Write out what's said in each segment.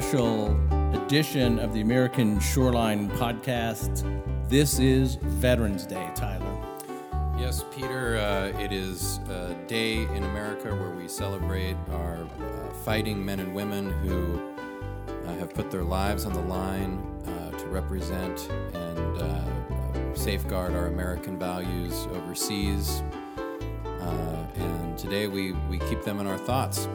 special edition of the American Shoreline Podcast. This is Veterans Day, Tyler. Yes, Peter, uh, it is a day in America where we celebrate our uh, fighting men and women who uh, have put their lives on the line uh, to represent and uh, safeguard our American values overseas. Uh, and today we, we keep them in our thoughts.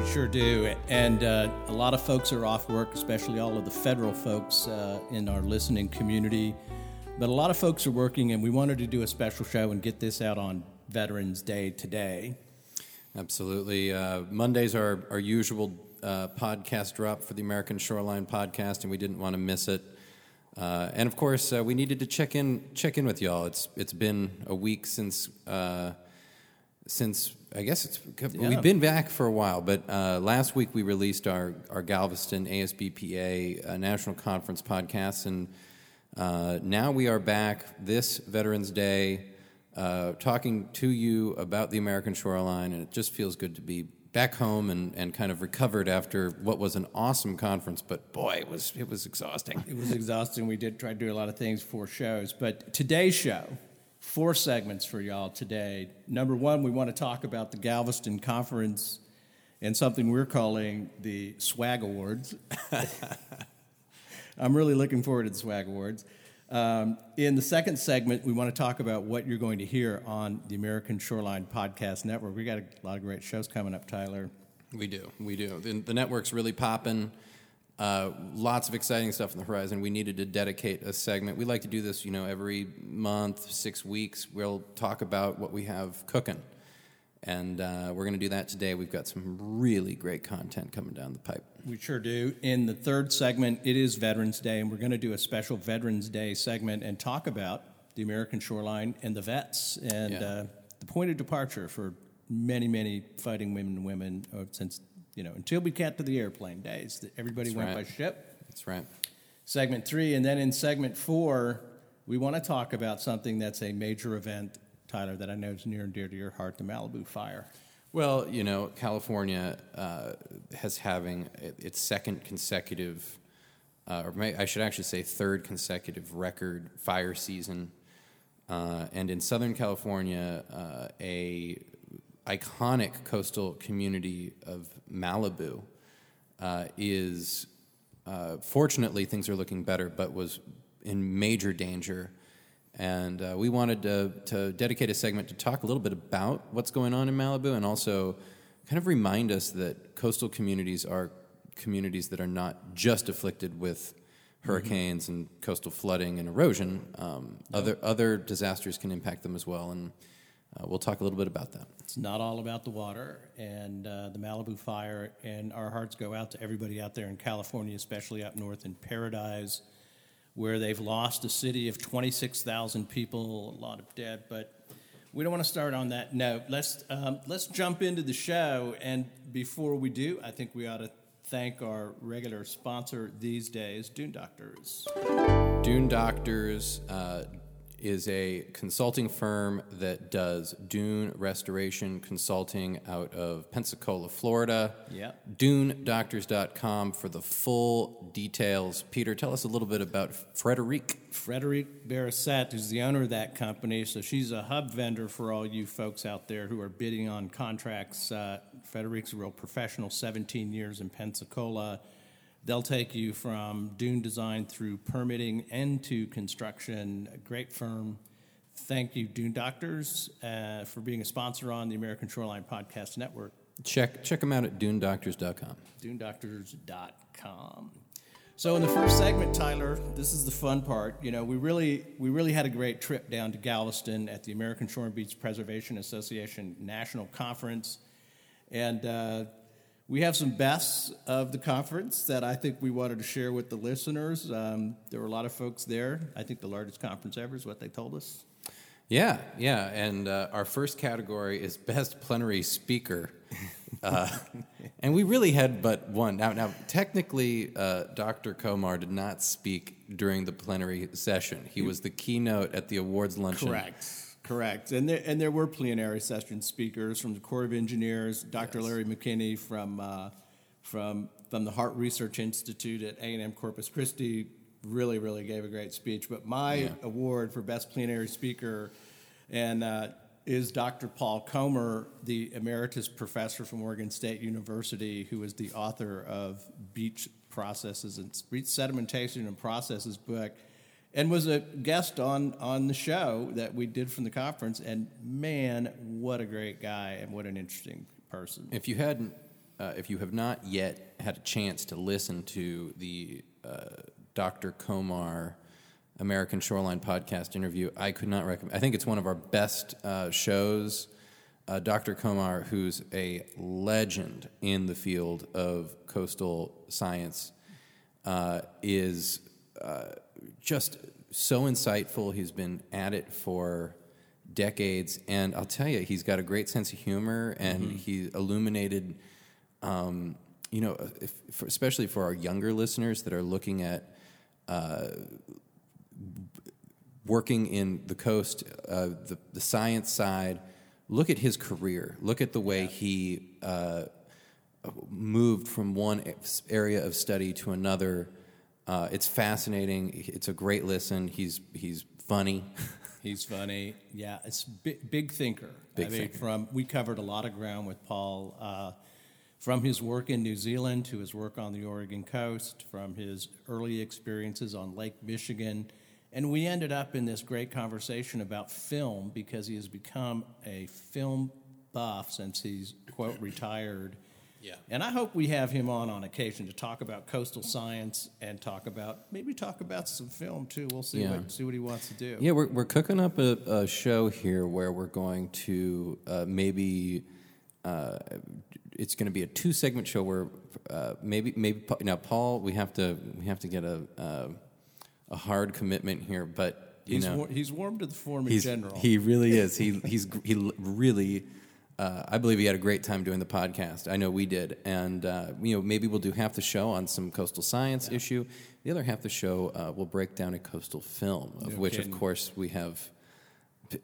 We sure do. And uh, a lot of folks are off work, especially all of the federal folks uh, in our listening community. But a lot of folks are working, and we wanted to do a special show and get this out on Veterans Day today. Absolutely. Uh, Mondays are our usual uh, podcast drop for the American Shoreline podcast, and we didn't want to miss it. Uh, and of course, uh, we needed to check in check in with y'all. It's it's been a week since since I guess it's Yeah. we've been back for a while. But uh, last week we released our our Galveston ASBPA uh, National Conference podcast, and uh, now we are back this Veterans Day, uh, talking to you about the American shoreline, and it just feels good to be back home and, and kind of recovered after what was an awesome conference. But boy, it was it was exhausting. It was exhausting. We did try to do a lot of things for shows, but today's show, four segments for y'all today. Number one, we want to talk about the Galveston Conference and something we're calling the Swag Awards. I'm really looking forward to the Swag Awards. Um, in the second segment, we want to talk about what you're going to hear on the American Shoreline Podcast Network. We got a lot of great shows coming up, Tyler. We do, we do. The, the network's really popping. Uh, lots of exciting stuff on the horizon. We needed to dedicate a segment. We like to do this, you know, every month, six weeks. We'll talk about what we have cooking, and uh, we're going to do that today. We've got some really great content coming down the pipe. We sure do. In the third segment, it is Veterans Day, and we're going to do a special Veterans Day segment and talk about the American shoreline and the vets and Yeah. uh, the point of departure for many, many fighting women and women uh, since, you know, until we got to the airplane days. that Everybody That's went right. by ship. That's right. Segment three, and then in segment four, we want to talk about something that's a major event, Tyler, that I know is near and dear to your heart the Malibu fire. Well, you know, California uh, has having its second consecutive, uh, or may, I should actually say third consecutive record fire season, uh, and in Southern California, uh, a iconic coastal community of Malibu uh, is uh, fortunately things are looking better, but was in major danger. And uh, we wanted to, to dedicate a segment to talk a little bit about what's going on in Malibu and also kind of remind us that coastal communities are communities that are not just afflicted with hurricanes and coastal flooding and erosion. Um, Other, other disasters can impact them as well. And uh, we'll talk a little bit about that. It's not all about the water and uh, the Malibu fire, and our hearts go out to everybody out there in California, especially up north in Paradise, where they've lost a city of 26,000 people, a lot of dead. But we don't want to start on that note. Let's um, let's jump into the show, and before we do, I think we ought to thank our regular sponsor these days, Dune Doctors. Dune Doctors uh, is a consulting firm that does dune restoration consulting out of Pensacola, Florida. Yep. DuneDoctors.com for the full details. Peter, tell us a little bit about Frederique. Frederique Barrasette is the owner of that company, so she's a hub vendor for all you folks out there who are bidding on contracts. Uh, Frederique's a real professional, 17 years in Pensacola. They'll take you from dune design through permitting and to construction. A great firm. Thank you, Dune Doctors, uh, for being a sponsor on the American Shoreline Podcast Network. Check, check them out at DuneDoctors.com. DuneDoctors.com. So in the first segment, Tyler, this is the fun part. You know, we really we really had a great trip down to Galveston at the American Shore and Beach Preservation Association National Conference, and uh, we have some bests of the conference that I think we wanted to share with the listeners. Um, there were a lot of folks there. I think the largest conference ever is what they told us. Yeah, yeah. And uh, our first category is Best Plenary Speaker. Uh, and we really had but one. Now, now technically, uh, Dr. Komar did not speak during the plenary session. He was the keynote at the awards luncheon. Correct. Correct. And there, and there were plenary session speakers from the Corps of Engineers, Dr. Yes. Larry McKinney from, uh, from, from the Harte Research Institute at A&M Corpus Christi really, really gave a great speech. But my Yeah. award for Best Plenary Speaker and uh, is Dr. Paul Komar, the emeritus professor from Oregon State University, who is the author of Beach Processes and Beach Sedimentation and Processes book, and was a guest on on the show that we did from the conference. And man, what a great guy and what an interesting person. If you hadn't, uh, if you have not yet had a chance to listen to the uh, Dr. Komar American Shoreline podcast interview, I could not recommend. I think it's one of our best uh, shows. Uh, Dr. Komar, who's a legend in the field of coastal science, uh, is uh, just so insightful. He's been at it for decades, and I'll tell you, he's got a great sense of humor, and he illuminated, um, you know, if, for, especially for our younger listeners that are looking at uh, working in the coast, uh, the, the science side. Look at his career. Look at the way he uh, moved from one area of study to another. Uh, it's fascinating. It's a great listen. He's he's funny. He's funny. Yeah, it's big, big thinker. Big I mean, thinker. from we covered a lot of ground with Paul, uh, from his work in New Zealand to his work on the Oregon coast, from his early experiences on Lake Michigan, and we ended up in this great conversation about film because he has become a film buff since he's quote retired. Yeah. And I hope we have him on on occasion to talk about coastal science and talk about maybe talk about some film too. We'll see Yeah. what see what he wants to do. Yeah, we're, we're cooking up a, a show here where we're going to uh, maybe uh, it's going to be a two segment show where uh, maybe maybe now Paul we have to we have to get a uh, a hard commitment here, but you He's, know war- he's warm to the form in general. he really is he he's he really. Uh, I believe he had a great time doing the podcast. I know we did, and uh, you know maybe we'll do half the show on some coastal science issue. The other half the show uh, will break down a coastal film, of No which, kidding. of course, we have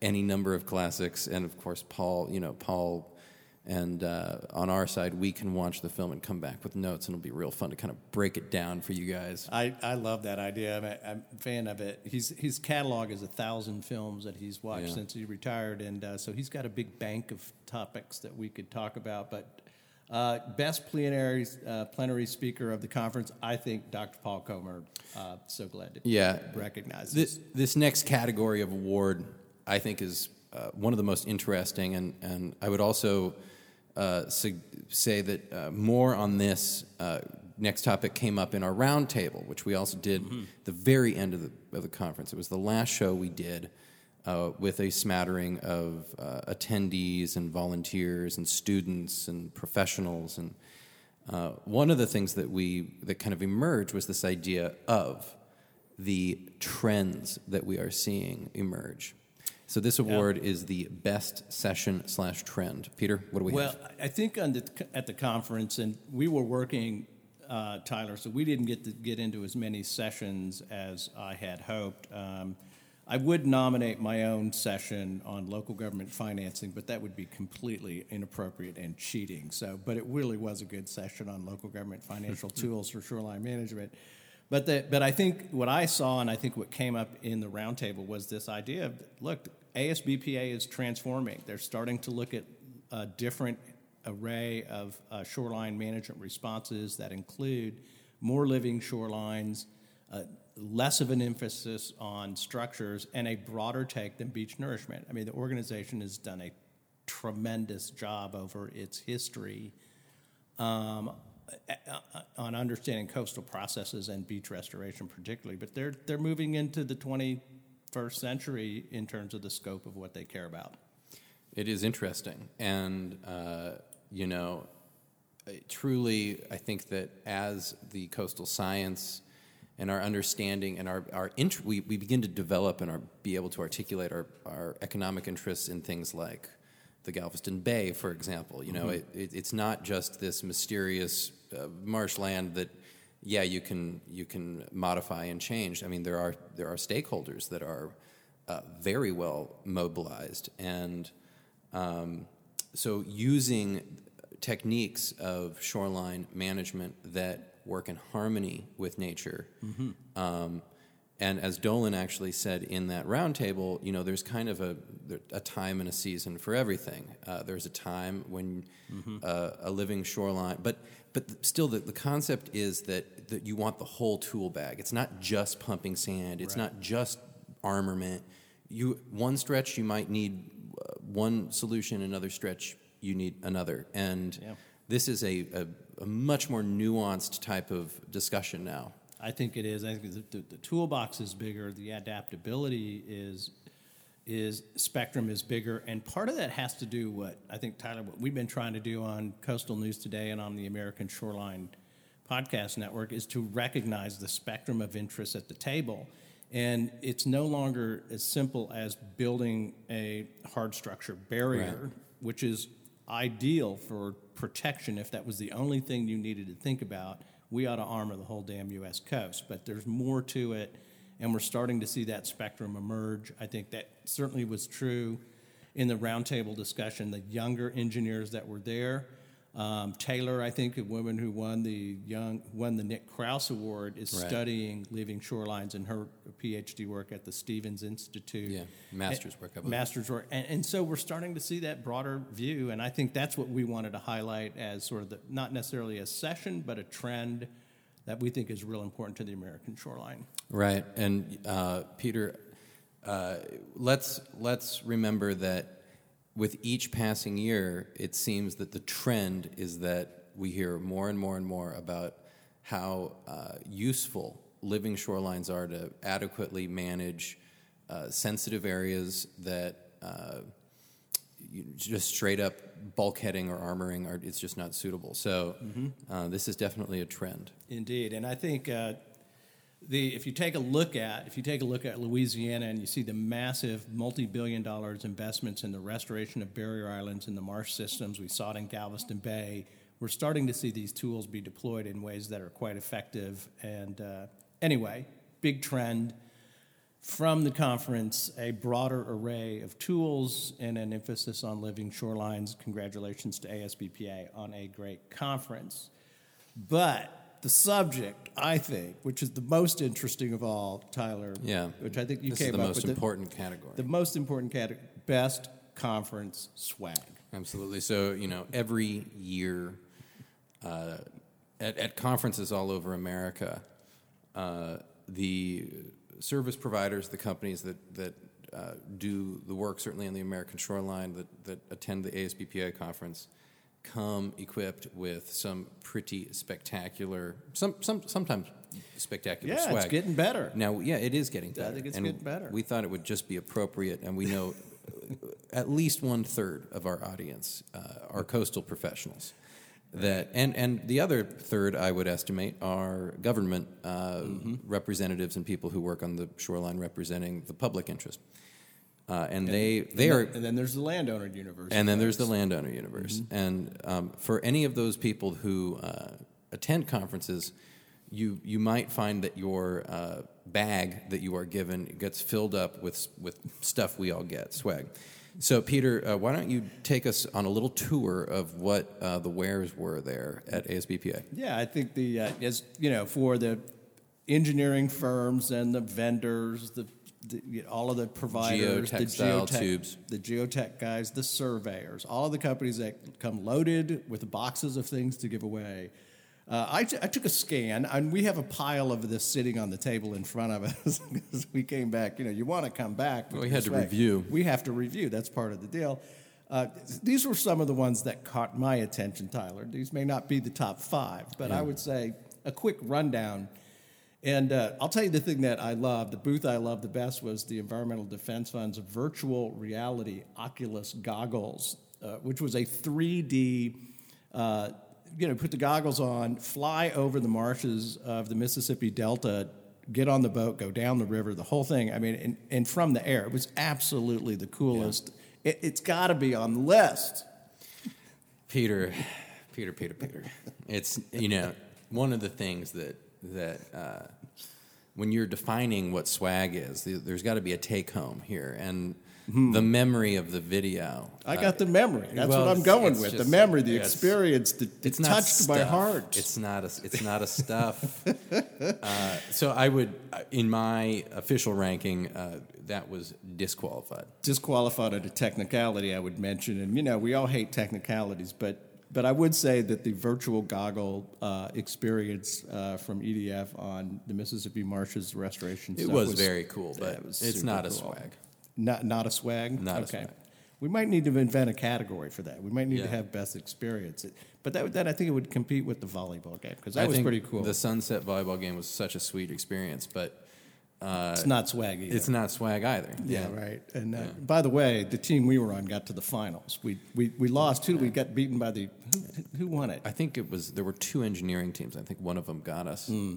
any number of classics, and of course, Paul. You know, Paul, and uh, on our side, we can watch the film and come back with notes, and it'll be real fun to kind of break it down for you guys. I, I love that idea. I'm a, I'm a fan of it. He's, his catalog is a thousand films that he's watched Yeah. since he retired, and uh, so he's got a big bank of topics that we could talk about. But uh, best plenary uh, plenary speaker of the conference, I think Dr. Paul Komar. Uh, so glad to Yeah, recognize this this next category of award, I think, is uh, one of the most interesting, and and I would also uh, sig- say that uh, more on this uh, next topic came up in our roundtable, which we also did the very end of the of the conference. It was the last show we did. Uh, with a smattering of uh, attendees and volunteers and students and professionals, and uh, one of the things that we that kind of emerged was this idea of the trends that we are seeing emerge. So this award is the best session slash trend. Peter, what do we Well, have? Well, I think on the, at the conference, and we were working, uh, Tyler, so we didn't get to get into as many sessions as I had hoped. Um, I would nominate my own session on local government financing, but that would be completely inappropriate and cheating. So, but it really was a good session on local government financial tools for shoreline management. But the, but I think what I saw and I think what came up in the roundtable was this idea of look, ASBPA is transforming. They're starting to look at a different array of uh, shoreline management responses that include more living shorelines, uh, less of an emphasis on structures, and a broader take than beach nourishment. I mean, the organization has done a tremendous job over its history um, on understanding coastal processes and beach restoration, particularly. But they're they're moving into the 21st century in terms of the scope of what they care about. It is interesting, and uh, you know, uh, truly, I think that as the coastal science and our understanding and our, our int- we, we begin to develop and our, be able to articulate our, our economic interests in things like the Galveston Bay, for example. You know, it, it, it's not just this mysterious uh, marshland that, yeah, you can you can modify and change. I mean, there are there are stakeholders that are uh, very well mobilized. And um, so, using techniques of shoreline management that work in harmony with nature. Um, and as Dolan actually said in that roundtable, you know, there's kind of a, a time and a season for everything. Uh, there's a time when uh, a living shoreline, but but still, the, the concept is that, that you want the whole tool bag. It's not just pumping sand. It's not just armament. You one stretch you might need uh, one solution, another stretch you need another, and Yeah. this is a, a, a much more nuanced type of discussion now. I think it is. I think the, the, the toolbox is bigger. The adaptability is is spectrum is bigger, and part of that has to do what I think Tyler what we've been trying to do on Coastal News Today and on the American Shoreline Podcast Network is to recognize the spectrum of interests at the table. And it's no longer as simple as building a hard structure barrier, Right. which is ideal for protection if that was the only thing you needed to think about. We ought to armor the whole damn U.S. coast. But there's more to it, and we're starting to see that spectrum emerge. I think that certainly was true in the roundtable discussion. The younger engineers that were there, um, Taylor, I think, a woman who won the young won the Nick Kraus Award, is Right. studying living shorelines in her PhD work at the Stevens Institute. Yeah, master's work, I believe. Master's work, and, and so we're starting to see that broader view, and I think that's what we wanted to highlight as sort of the not necessarily a session, but a trend that we think is real important to the American shoreline. Right, and uh, Peter, uh, let's let's remember that with each passing year, it seems that the trend is that we hear more and more and more about how uh, useful living shorelines are to adequately manage uh, sensitive areas that. Uh, just straight up bulkheading or armoring are it's just not suitable. So uh, this is definitely a trend. Indeed, and I think uh, the if you take a look at if you take a look at Louisiana and you see the massive multi-billion dollars investments in the restoration of barrier islands and the marsh systems, we saw it in Galveston Bay. We're starting to see these tools be deployed in ways that are quite effective. And uh, anyway, big trend from the conference a broader array of tools and an emphasis on living shorelines. Congratulations to ASBPA on a great conference. But the subject, I think, which is the most interesting of all, Tyler, Yeah, which I think you this came is the up most with important category. the, the most important category, best conference swag. Absolutely. So, you know, every year uh, at, at conferences all over America, uh, the service providers, the companies that, that uh, do the work, certainly on the American shoreline, that, that attend the ASBPA conference, come equipped with some pretty spectacular, some, some sometimes spectacular Yeah, swag. it's getting better. Now, yeah, it is getting better. I think it's and getting better. We thought it would just be appropriate, and we know at least one third of our audience uh, are coastal professionals. That and and the other third, I would estimate, are government uh, representatives and people who work on the shoreline, representing the public interest. Uh, and they they are and then there's the landowner universe. and then there's the landowner universe. And um, for any of those people who uh, attend conferences, you you might find that your uh, bag that you are given gets filled up with with stuff we all get, swag. So, Peter, uh, why don't you take us on a little tour of what uh, the wares were there at ASBPA? Yeah, I think the uh, as you know for the engineering firms and the vendors, the, the all of the providers, the Geotextile tubes. the geotech guys, the surveyors, all of the companies that come loaded with boxes of things to give away. Uh, I, t- I took a scan, and we have a pile of this sitting on the table in front of us because we came back. You know, you want to come back. We had to review. We have to review. That's part of the deal. Uh, these were some of the ones that caught my attention, Tyler. These may not be the top five, but I would say a quick rundown. And uh, I'll tell you the thing that I loved, the booth I loved the best was the Environmental Defense Fund's virtual reality Oculus goggles, uh, which was a 3D, uh, you know, put the goggles on, fly over the marshes of the Mississippi Delta, get on the boat, go down the river, the whole thing. I mean, and, and from the air, it was absolutely the coolest. It, it's got to be on the list. Peter, Peter, Peter, Peter. It's you know one of the things that that uh, when you're defining what swag is, there's got to be a take home here, and Hmm. the memory of the video. I got the memory. That's well, what I'm going with. the memory, the yeah, experience, the, it it's touched my heart. It's not a. It's not a stuff. uh, so I would, uh, in my official ranking, uh, that was disqualified. disqualified at a technicality I would mention, and you know we all hate technicalities, but but I would say that the virtual goggle uh, experience uh, from EDF on the Mississippi Marshes restoration It stuff was, very cool, yeah, but it was it's not a swag. Not not a swag. Not a okay. swag. We might need to invent a category for that. We might need to have best experience. But that that I think it would compete with the volleyball game because that I was pretty cool. The sunset volleyball game was such a sweet experience, but it's not swag either. it's not swag either. Yeah, right. And uh, by the way, the team we were on got to the finals. We we, we lost too. We got beaten by the who, who won it? I think it was there were two engineering teams. I think one of them got us. Hmm.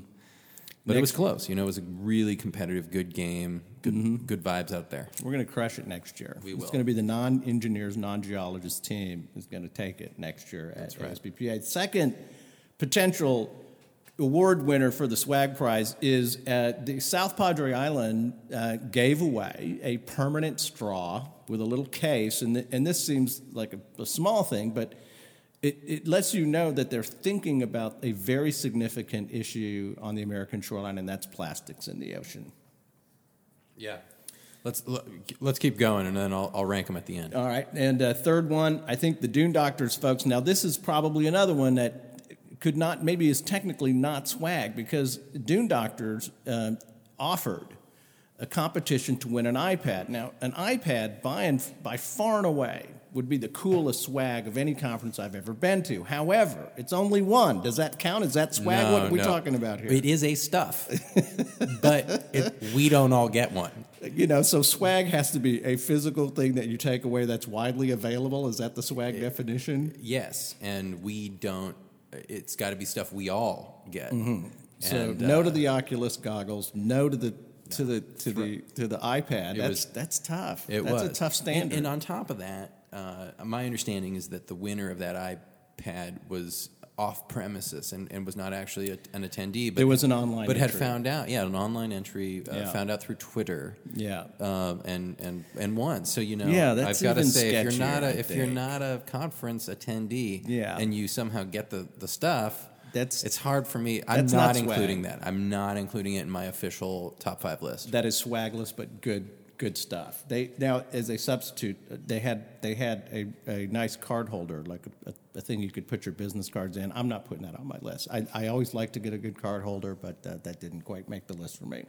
But it was close. You know, it was a really competitive, good game. Good, good vibes out there. We're going to crush it next year. We will. It's going to be the non-engineers, non-geologists team is going to take it next year at right. SBPA. Second potential award winner for the Swag Prize is uh, the South Padre Island uh, gave away a permanent straw with a little case, and, th- and this seems like a, a small thing, but it, it lets you know that they're thinking about a very significant issue on the American shoreline, and that's plastics in the ocean. Yeah. Let's let's keep going, and then I'll, I'll rank them at the end. All right, and uh, third one, I think the Dune Doctors folks. Now, this is probably another one that could not, maybe is technically not swag because Dune Doctors uh, offered a competition to win an iPad. Now, an iPad by and by far and away would be the coolest swag of any conference I've ever been to. However, it's only one. Does that count? Is that swag? No, what are we no. talking about here? It is a stuff, but it, we don't all get one. you know, so swag has to be a physical thing that you take away that's widely available. Is that the swag definition? Yes, and we don't. It's got to be stuff we all get. Mm-hmm. So And, no uh, to the Oculus goggles, no to the to the to the to the iPad. It That's was- that's tough. It that's was a tough standard. And, and on top of that, uh, my understanding is that the winner of that iPad was off premises and, and was not actually a, an attendee. But There was an online but had entry. found out. Yeah, an online entry. Uh, Yeah. Found out through Twitter. yeah. Um, and and and won. So you know, Yeah, that's I've got to even say, if you're not I a if you're not a conference attendee, Yeah. and you somehow get the the stuff, That's- it's hard for me. I'm not, not including that. I'm not including it in my official top five list. that is swagless but good good stuff. They now as a substitute, uh, they had they had a, a nice card holder like a, a, thing you could put your business cards in. I'm not putting that on my list. I, I always like to get a good card holder, but uh, that didn't quite make the list for me.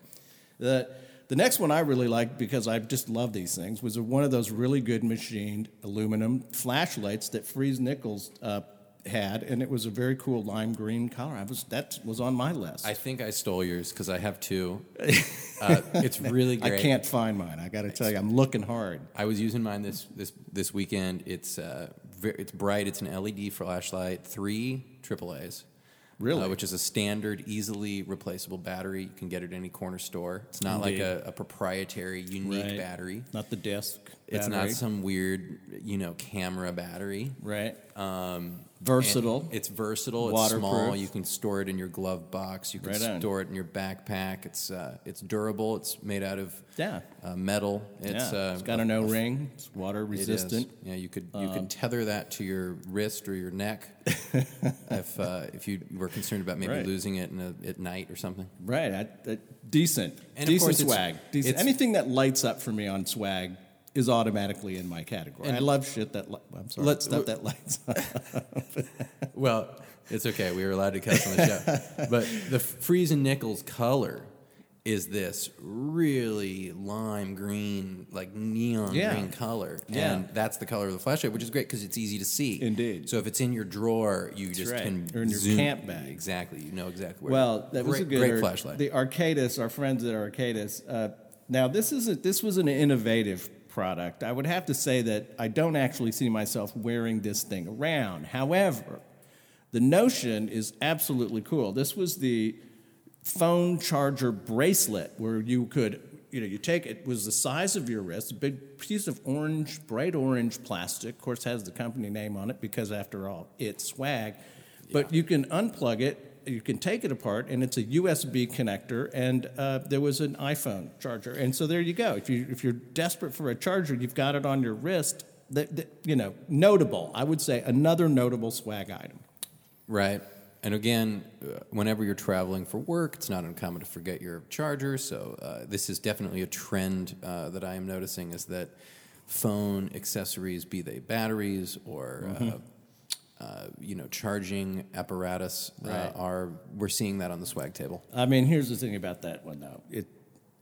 The the next one I really liked because I just love these things was one of those really good machined aluminum flashlights that Freese Nichols uh, had, and it was a very cool lime green color. I was that was on my list. I think I stole yours because I have two. Uh, it's really good. I can't find mine. I got to tell you, I'm looking hard. I was using mine this this this weekend. It's uh, ve- it's bright. It's an LED flashlight, three AAA's. Really? uh, which is a standard, easily replaceable battery. You can get it at any corner store. It's not like a, a proprietary, unique Right. battery. Not the disc. It's not some weird, you know, camera battery. right. Um, Versatile. and It's versatile. It's small. You can store it in your glove box. You can Right store it in your backpack. It's uh, it's durable. It's made out of Yeah. uh, metal. It's, yeah. uh, it's got an O-ring. It's water resistant. Um, Yeah, you could you could tether that to your wrist or your neck if uh, if you were concerned about maybe Right. losing it in a, at night or something. Right. I, I, decent. And decent course it's- swag. Decent. it's- Anything that lights up for me on swag is automatically in my category. And- I love shit that. Li- I'm sorry. Let's- stuff that lights up. Well, it's okay. We were allowed to cuss on the show. But the Freese and Nichols color is this really lime green, like neon Yeah. green color. Yeah. And that's the color of the flashlight, which is great because it's easy to see. Indeed. So if it's in your drawer, you just right. can Or in your zoom- camp bag. Exactly. You know exactly where. Well, that was a good great flashlight. The Arcadis, our friends at Arcadis. Uh, now, this is a, this was an innovative product. I would have to say that I don't actually see myself wearing this thing around. However, the notion is absolutely cool. This was the phone charger bracelet where you could you know you take it was the size of your wrist a big piece of orange bright orange plastic of course has the company name on it because after all it's swag but you can unplug it you can take it apart, and it's a USB connector, and uh, there was an iPhone charger, and so there you go. If you if you're desperate for a charger, you've got it on your wrist. That, that you know, notable. I would say another notable swag item. Right. And again, uh, whenever you're traveling for work, it's not uncommon to forget your charger. So uh, this is definitely a trend uh, that I am noticing is that phone accessories, be they batteries or uh, uh, you know charging apparatus, uh, Right. are we're seeing that on the swag table. I mean, here's the thing about that one though. It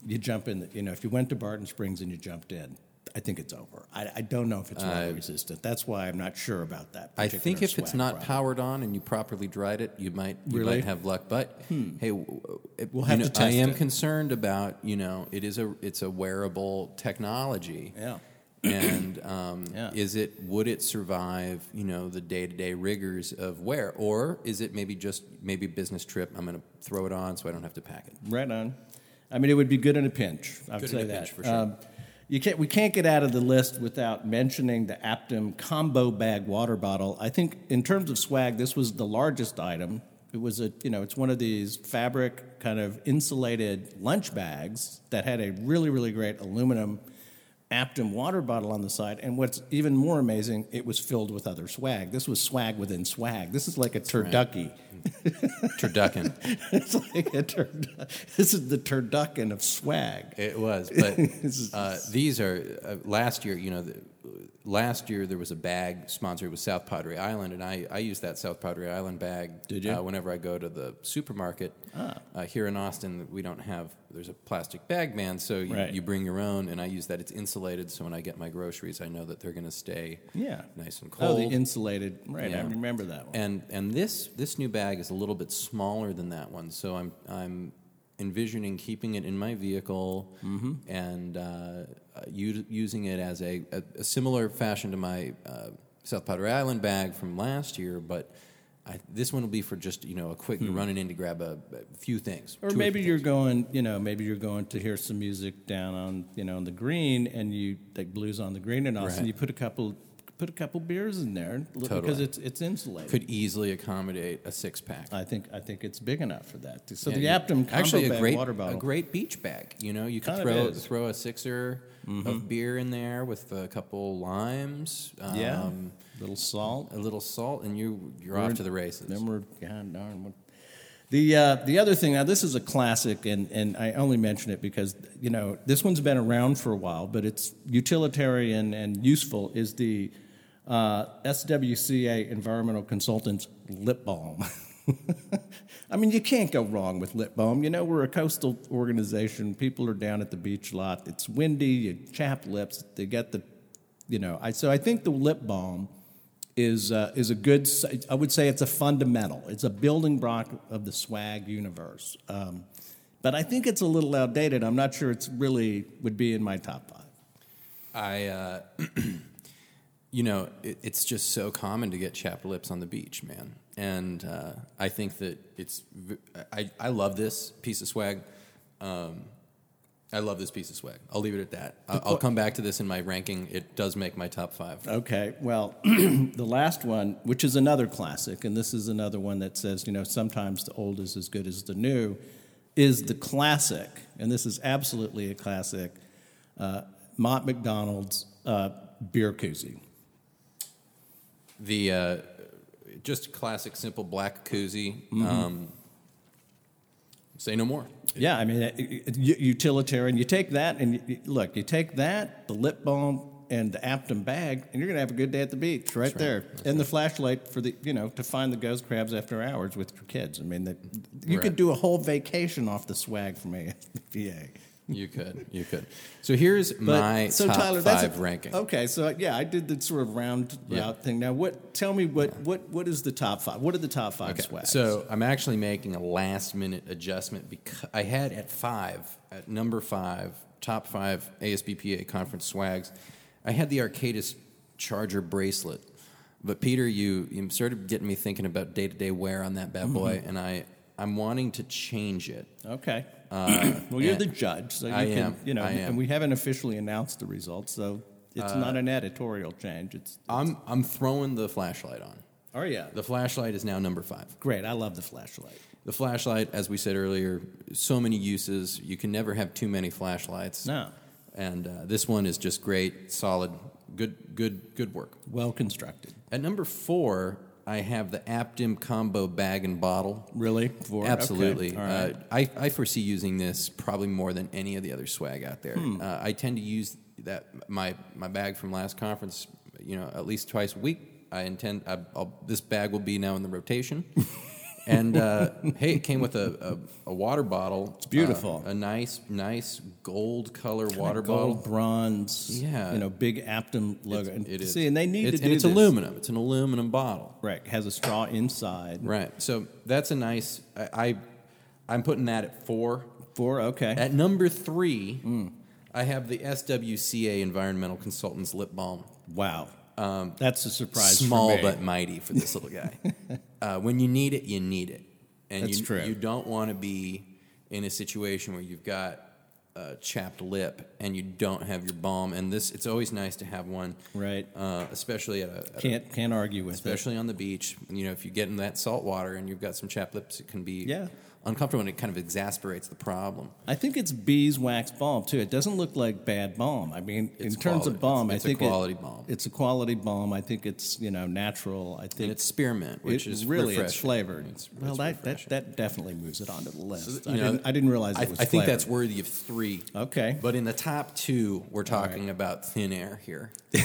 you jump in. The, you know, if you went to Barton Springs and you jumped in, I think it's over. I, I don't know if it's water resistant. That's why I'm not sure about that. I think if it's not product. powered on and you properly dried it, you might you Really? Hmm. might have luck. But hey, w- w- it- We'll have know, to test I am it. concerned about you know it is a it's a wearable technology. Yeah. And um, Yeah. is it would it survive you know the day to day rigors of wear, or is it maybe just maybe business trip? I'm going to throw it on so I don't have to pack it. Right on. I mean, it would be good in a pinch. I'd say in a that. pinch, for sure. Um, you can't, we can't get out of the list without mentioning the Aptim combo bag water bottle. I think in terms of swag, this was the largest item. It was a, you know, it's one of these fabric kind of insulated lunch bags that had a really, really great aluminum Aptim water bottle on the side. And what's even more amazing, it was filled with other swag. This was swag within swag. This is like a turducken. Turducken. it's like a turd. This is the turducken of swag. It was, but uh, these are uh, last year. You know, the, last year there was a bag sponsored with South Padre Island, and I, I use that South Padre Island bag. Did you? Ah. Uh, whenever I go to the supermarket. Uh, here in Austin, we don't have. There's a plastic bag man, so you, Right. you bring your own, and I use that. It's insulated, so when I get my groceries, I know that they're going to stay Yeah. nice and cold. Oh, the insulated. Right, I remember that one. And and this this new bag is a little bit smaller than that one, so I'm I'm envisioning keeping it in my vehicle Mm-hmm. and uh, u- using it as a, a, a similar fashion to my uh, South Padre Island bag from last year, but. I, this one will be for just you know a quick running in to grab a, a few things, Hmm. Or maybe you're things. going, you know, maybe you're going to hear some music down on, you know, on the green, and you like blues on the green in Austin. Right. You put a couple, put a couple beers in there li- because it's it's insulated. could easily accommodate a six pack. I think I think it's big enough for that. So Yeah, the Aptim actually a great water bottle. a great beach bag. You know, you could throw. Throw a sixer of beer in there with a couple limes. yeah, um, little salt. a little salt, and you you're We're- off to the races. Then we're God darn. What, the uh, the other thing now this is a classic and and I only mention it because you know this one's been around for a while but it's utilitarian and useful is the uh, SWCA Environmental Consultants lip balm. I mean you can't go wrong with lip balm. You know we're a coastal organization. People are down at the beach a lot. It's windy. You chap lips. They get the you know I so I think the lip balm is uh, is a good. I would say it's a fundamental. It's a building block of the swag universe. Um, but I think it's a little outdated. I'm not sure it's really would be in my top five. I, uh, you know, it, it's just so common to get chapped lips on the beach, man. And uh, I think that it's. I, I love this piece of swag. Um, I love this piece of swag. I'll leave it at that. I'll, I'll come back to this in my ranking. It does make my top five. Okay, well, the last one, which is another classic, and this is another one that says, you know, sometimes the old is as good as the new, is the classic, and this is absolutely a classic, uh, Mott MacDonald's uh, beer koozie. The uh, just classic, simple black koozie. Mm-hmm. Um, say no more. Yeah, I mean, it- it- utilitarian. You take that and you, look, you take that, the lip balm, and the Aptim bag, and you're gonna have a good day at the beach right, there. and the flashlight for the, you know, to find the ghost crabs after hours with your kids. I mean, that you could do a whole vacation off the swag from ASBA. You could, you could. So here's But my so top Tyler, five that's a, ranking. Okay, so yeah, I did the sort of round Yeah. out thing. Now, what? Tell me what what what is the top five? What are the top five Okay, swags? so I'm actually making a last minute adjustment because I had at five, at number five, top five ASBPA conference swags, I had the Arcadis Charger bracelet. But Peter, you, you started getting me thinking about day to day wear on that bad boy, Mm-hmm. and I, I'm wanting to change it. Okay. well, you're the judge, so you I can, am, you know, I am. Uh, and we haven't officially announced the results, so it's not an editorial change. It's I'm, I'm throwing the flashlight on. Oh yeah. The flashlight is now number five. Great. I love the flashlight. The flashlight, as we said earlier, so many uses. You can never have too many flashlights. No. And uh, this one is just great, solid, good, good, good work. Well constructed. At number four, I have the Aptim combo bag and bottle. Really? For Absolutely. Okay. All right. uh, I, I foresee using this probably more than any of the other swag out there. Hmm. Uh, I tend to use that my my bag from last conference, you know, at least twice a week. I intend I, I'll, this bag will be now in the rotation. and uh, hey, it came with a, a, a water bottle. It's beautiful. a nice, nice gold color water Gold, bottle. bronze. Yeah. You know, big Aptim logo. And It is. See, and they need it's, to and do it's this. aluminum. It's an aluminum bottle. Right. Has a straw inside. Right. So that's a nice. I, I I'm putting that at four. Four. Okay. At number three, I have the SWCA Environmental Consultants Lip Balm. wow. Um, That's a surprise. Small for me. but mighty for this little guy. uh, when you need it, you need it, and That's you, true. you don't want to be in a situation where you've got a chapped lip and you don't have your balm. And this, it's always nice to have one, Right. Uh, especially at a, at Can't can't argue with it. especially on the beach. You know, if you get in that salt water and you've got some chapped lips, it can be Yeah. Uncomfortable and it kind of exasperates the problem. I think it's beeswax balm too. It doesn't look like bad balm. I mean, It's in terms quality. of balm, It's- it's I a think it- quality balm. It's a quality balm. I think it's you know natural. I think And it's spearmint, which it, is really it's flavored. It's- well, it's that, that that definitely moves it onto the list. I, know, didn't, I didn't realize I, it was. I think that's worthy of three. Okay. But in the top two, we're talking about thin air here.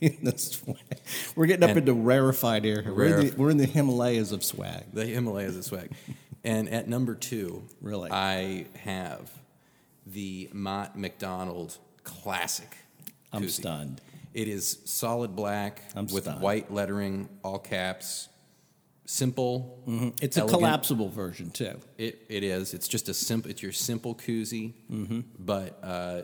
This way. we're getting up And- into rarefied air here. We're, in the, we're in the Himalayas of swag. The Himalayas of swag. and at number two, Really? I have the Mott MacDonald Classic. I'm koozie. stunned. It is solid black I'm with stunned. white lettering, all caps. Simple. It's elegant. a collapsible version too. It, it is. It's just a simple. It's your simple koozie, Mm-hmm. but uh,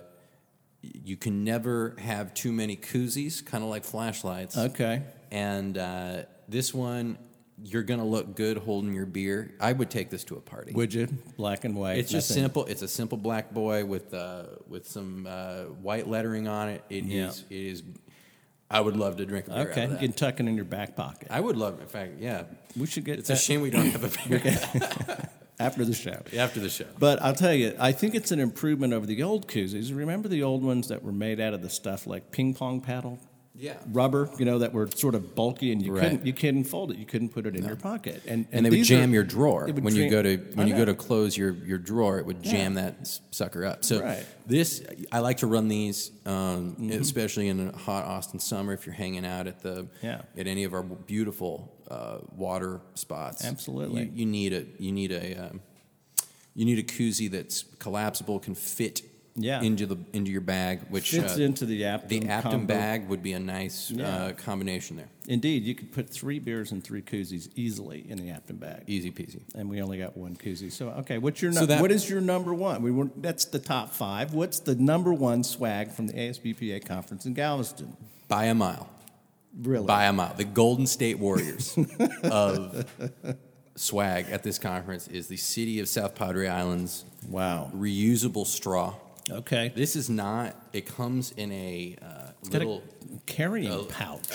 you can never have too many koozies. Kind of like flashlights. Okay. And uh, this one, you're gonna look good holding your beer. I would take this to a party. Would you? Black and white. it's just nothing- simple. It's a simple black boy with uh, with some uh, white lettering on it. It is. Yeah. It is. I would love to drink a beer out Okay, you can tuck it in your back pocket. I would love. In fact, yeah. we should get It's a shame we don't have a beer after the show. after the show. But I'll tell you, I think it's an improvement over the old koozies. Remember the old ones that were made out of the stuff like ping pong paddle, Yeah. rubber, you know, that were sort of bulky and you Right. couldn't you couldn't fold it, you couldn't put it in your pocket, and and they would jam are- your drawer when you go to when you go to close your, your drawer. It would jam that sucker up. So Right. this I like to run these, um, Mm-hmm. especially in a hot Austin summer. If you're hanging out at the Yeah. at any of our beautiful uh, water spots, Absolutely. you, you need a you need a um, you need a koozie that's collapsible, can fit Yeah. into the into your bag, which fits uh, into the Aptim the Aptim combo. bag would be a nice Yeah. uh, combination there. Indeed, you could put three beers and three koozies easily in the Aptim bag. Easy peasy. And we only got one koozie. So okay, what's your So that- what is your number one? We were, that's the top five. What's the number one swag from the ASBPA conference in Galveston? By a mile. Really? by a mile. The Golden State Warriors of swag at this conference is the city of South Padre Islands wow. reusable straw. Okay. This is not. It comes in a uh, Got a little carrying a, pouch.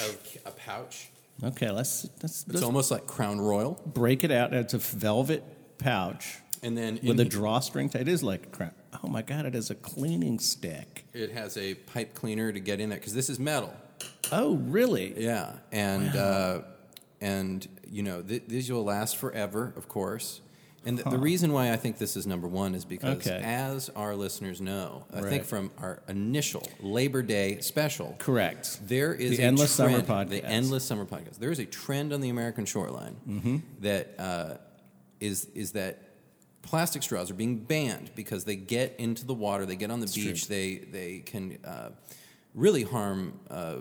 A, a pouch. Okay, let's let's, It's let's almost like Crown Royal, break it out. It's a velvet pouch and then with a he- drawstring. It is like crown. Oh my god! It is a cleaning stick. it has a pipe cleaner to get in there because this is metal. Oh really? Yeah, and uh, and you know th- these will last forever, of course. And th- the reason why I think this is number one is because, Okay. as our listeners know, I Right. think from our initial Labor Day special, Correct. there is The a Endless Summer trend- The Podcast. endless summer podcast. There is a trend on the American shoreline Mm-hmm. that uh, is is that plastic straws are being banned because they get into the water, they get on the beach, they they can uh, really harm uh,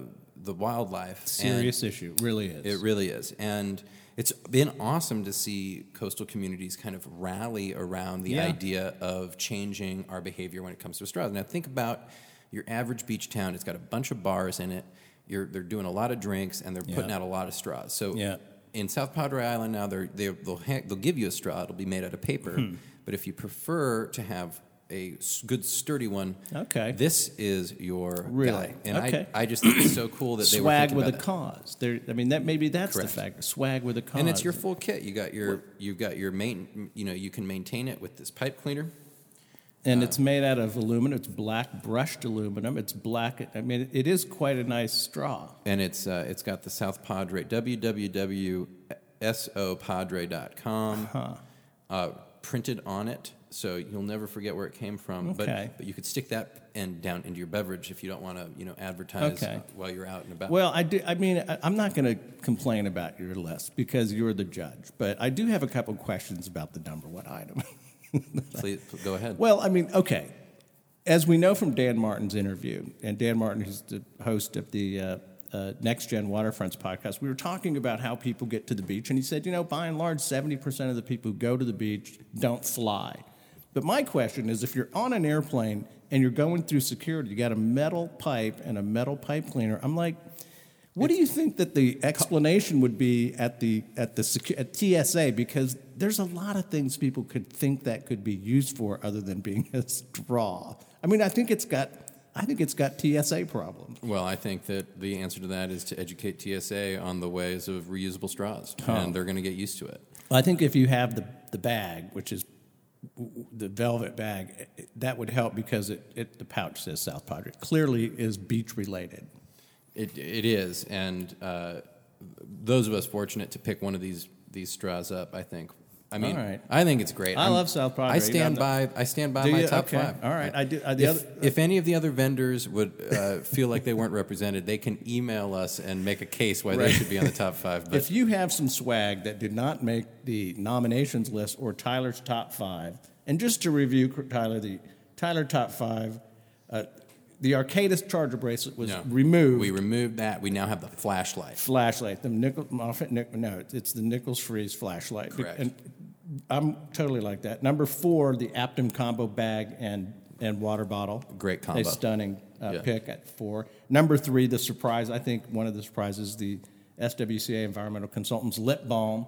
the wildlife. and- Serious issue. Really is. it really is. And it's been awesome to see coastal communities kind of rally around the Yeah. idea of changing our behavior when it comes to straws. Now, think about your average beach town. It's got a bunch of bars in it. You're, they're doing a lot of drinks and they're putting out a lot of straws. So Yeah. in South Padre Island now, they're, they they'll, ha- they'll give you a straw. It'll be made out of paper. Hmm. But if you prefer to have a good sturdy one. Okay. This is your Really? guy. And Okay. I, I just think it's so cool that they swag with a that. cause. There, I mean, that maybe that's Correct. the fact. Swag with a cause. And it's your full kit. You got your you've got your main you know, you can maintain it with this pipe cleaner. and uh, it's made out of aluminum. It's black brushed aluminum. It's black. I mean, it is quite a nice straw. and it's uh, it's got the South Padre www.sopadre.com uh, printed on it, so you'll never forget where it came from. Okay. But but you could stick that end down into your beverage if you don't want to you know advertise Okay. uh, while you're out and about. Well, I do. I mean, I, I'm not going to complain about your list because you're the judge. But I do have a couple questions about the number one item. Please go ahead. Well, I mean, okay. As we know from Dan Martin's interview, and Dan Martin, who's the host of the uh, uh, Next Gen Waterfronts podcast, we were talking about how people get to the beach, and he said, you know, by and large, 70% of the people who go to the beach don't fly. But my question is if you're on an airplane and you're going through security, you got a metal pipe and a metal pipe cleaner, I'm like, what do you think that the explanation would be at the at the secu- at TSA? Because there's a lot of things people could think that could be used for other than being a straw. I mean, I think it's got I think it's got TSA problems. Well, I think that the answer to that is to educate TSA on the ways of reusable straws, Huh. and they're going to get used to it. I think if you have the the bag, which is the velvet bag, that would help because it, it the pouch says South Padre. Clearly is beach related. It, it is, and uh, those of us fortunate to pick one of these these straws up, I think. I mean, right. I think it's great. I I'm- love South Padre. I stand by. I stand by Do my you? top Okay. five. All right. I do- uh, the if, other- if any of the other vendors would uh, feel like they weren't represented, they can email us and make a case why they should be on the top five. But If you have some swag that did not make the nominations list or Tyler's top five, and just to review, Tyler, the Tyler top five, uh, the Arcadis Charger bracelet was no, removed. We removed that. We now have the flashlight. flashlight, the nickel Moffett Nic- no, it's the Nichols Freese flashlight. Correct. And I'm totally like that. Number four, the Aptim combo bag and and water bottle. Great A combo. stunning uh, Yeah. pick at four. Number three, the surprise. I think one of the surprises, the SWCA Environmental Consultants lip balm,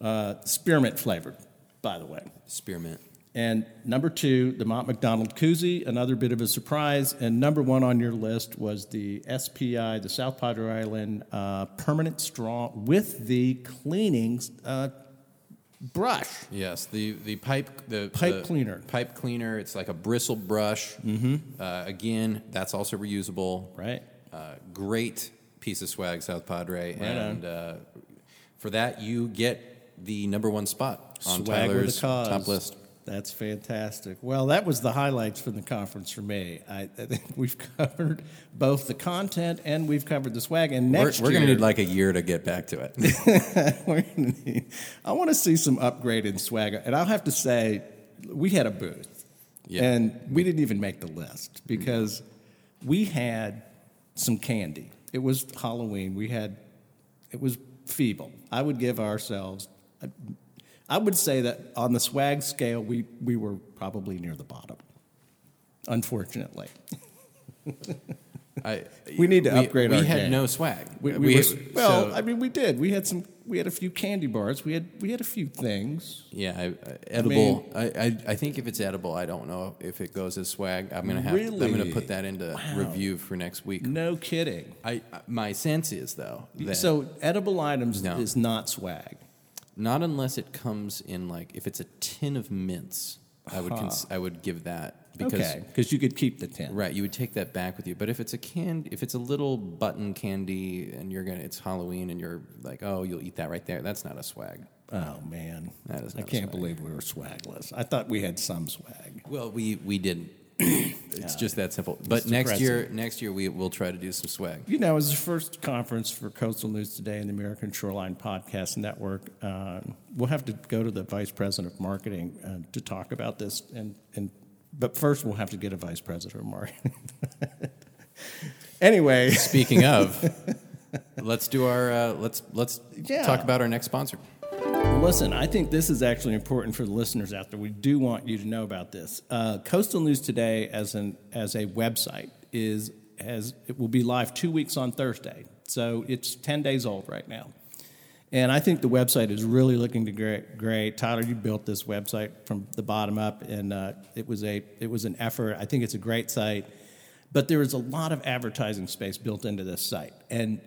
uh, spearmint flavored, by the way. Spearmint. And number two, the Mott MacDonald koozie, another bit of a surprise. And number one on your list was the SPI, the South Padre Island uh, permanent straw with the cleaning uh, brush. Yes, the the pipe the Pipe the cleaner. Pipe cleaner. It's like a bristle brush. Mm-hmm. Uh, again, that's also reusable. Right. Uh, great piece of swag, South Padre, Right and uh, for that you get the number one spot on Swag Tyler's top list. That's fantastic. Well, that was the highlights from the conference for me. I, I think we've covered both the content and we've covered the swag. And We're, we're going to need like a year to get back to it. Need- I want to see some upgrade in swag. And I'll have to say, we had a booth. Yeah. And we didn't even make the list because we had some candy. It was Halloween. We had, it was feeble. I would give ourselves, I would say that on the swag scale, we, we were probably near the bottom, unfortunately. I, We need to we, upgrade We our had game. no swag. We, uh, we were, well, so- I mean, we did. We had some. We had a few candy bars. We had we had a few things. Yeah, I, uh, I, edible. I, I, I think if it's edible, I don't know if it goes as swag. I'm gonna have. Really, I'm gonna put that into Wow. review for next week. No kidding. I uh, my sense is though that So edible items No. is not swag. Not unless it comes in like if it's a tin of mints, I would cons- I would give that because okay, because you could keep the tin. right you would take that back with you. But if it's a can, if it's a little button candy and you're gonna it's Halloween and you're like oh you'll eat that right there, that's not a swag. Oh man, That is I can't believe we were swagless. I thought we had some swag. Well, we we didn't. it's just that simple. But Mr. next year, next year we will try to do some swag. You know, it was the first conference for Coastal News Today and the American Shoreline Podcast Network. Uh, we'll have to go to the vice president of marketing uh, to talk about this, and, and but first we'll have to get a vice president of marketing. anyway, Speaking of, let's do our uh, let's let's Yeah. talk about our next sponsor. Listen, I think this is actually important for the listeners out there. We do want you to know about this. Uh, Coastal News Today, as an as a website, is as it will be live two weeks on Thursday, so it's ten days old right now. And I think the website is really looking to great. Great, Tyler, you built this website from the bottom up, and uh, it was a it was an effort. I think it's a great site, but there is a lot of advertising space built into this site. And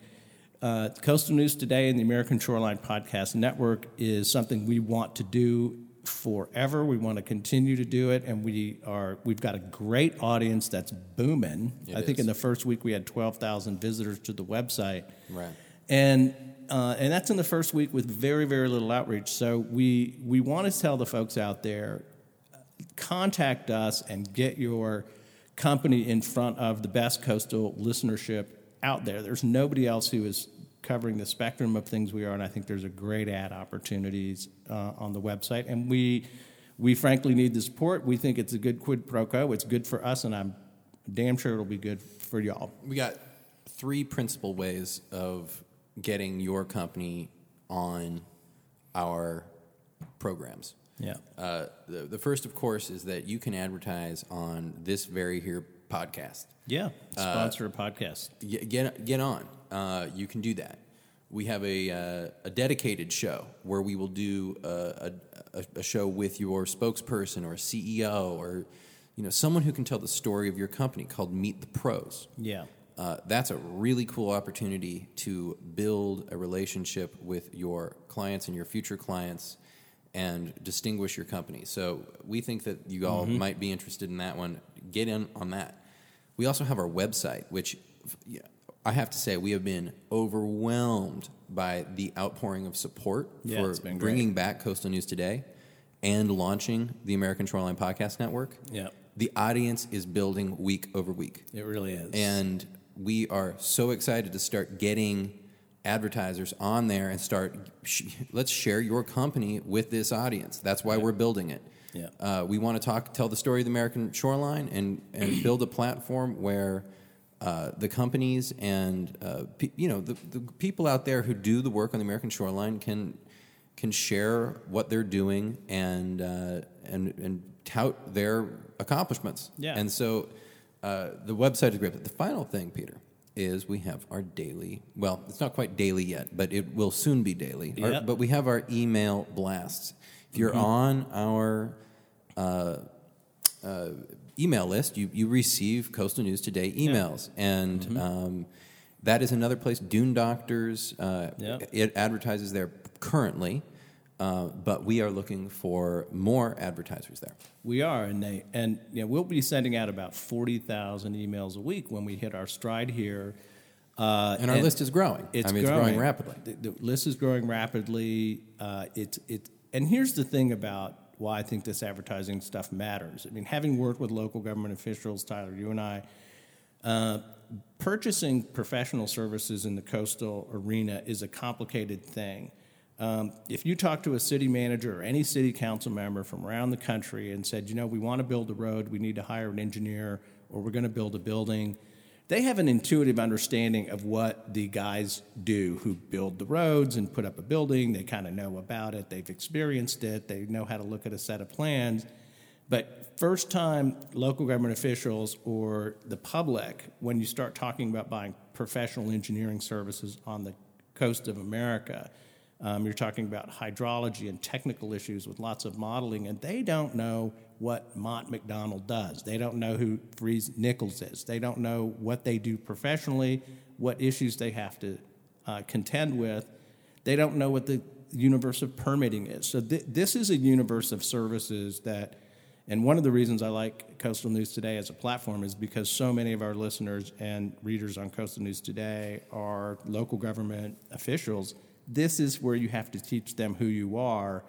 uh, Coastal News Today and the American Shoreline Podcast Network is something we want to do forever. We want to continue to do it, and we are we've got a great audience that's booming. It I think is. in the first week we had twelve thousand visitors to the website, Right. and uh, and that's in the first week with very very little outreach. So we we want to tell the folks out there, contact us and get your company in front of the best coastal listenership out there. There's nobody else who is covering the spectrum of things we are, and I think there's a great ad opportunities uh, on the website. And we we frankly need the support. We think it's a good quid pro quo. It's good for us, and I'm damn sure it'll be good for y'all. We got three principal ways of getting your company on our programs. Yeah. Uh, the, the first, of course, is that you can advertise on this very here podcast. Yeah. Sponsor a podcast. Get get, get on. Uh, you can do that. We have a, uh, a dedicated show where we will do a, a, a show with your spokesperson or CEO or you know someone who can tell the story of your company called Meet the Pros. Yeah. Uh, that's a really cool opportunity to build a relationship with your clients and your future clients and distinguish your company. So we think that you all might be interested in that one. Get in on that. We also have our website, which yeah, I have to say we have been overwhelmed by the outpouring of support Yeah, for great. bringing back Coastal News Today and launching the American Shoreline Podcast Network. Yeah. The audience is building week over week. It really is. And we are so excited to start getting advertisers on there and start, sh- let's share your company with this audience. That's why we're building it. Yeah. Uh, we want to talk, tell the story of the American shoreline and, and build a platform where uh, the companies and uh, pe- you know the, the people out there who do the work on the American shoreline can can share what they're doing and uh, and and tout their accomplishments. Yeah. And so uh, the website is great. But the final thing, Peter, is we have our daily. Well, it's not quite daily yet, but it will soon be daily. Our- but we have our email blasts. If you're on our uh, uh, email list, you, you receive Coastal News Today emails. And um, that is another place. Dune Doctors, uh, Yep. it advertises there currently, uh, but we are looking for more advertisers there. We are, and they, and you know, we'll be sending out about forty thousand emails a week when we hit our stride here. Uh, And our list is growing. It's I mean, growing it's growing rapidly. The, the list is growing rapidly. Uh, it's it, and here's the thing about why I think this advertising stuff matters. I mean, having worked with local government officials, Tyler, you and I, uh, purchasing professional services in the coastal arena is a complicated thing. Um, if you talk to a city manager or any city council member from around the country and said, you know, we want to build a road, we need to hire an engineer, or we're going to build a building, they have an intuitive understanding of what the guys do who build the roads and put up a building. They kind of know about it, they've experienced it, they know how to look at a set of plans. But first time local government officials or the public, when you start talking about buying professional engineering services on the coast of America, um, you're talking about hydrology and technical issues with lots of modeling, and they don't know what Mott MacDonald does. They don't know who Freese Nichols is. They don't know what they do professionally, what issues they have to uh, contend with. They don't know what the universe of permitting is. So th- this is a universe of services that, and one of the reasons I like Coastal News Today as a platform is because so many of our listeners and readers on Coastal News Today are local government officials. This is where you have to teach them who you are.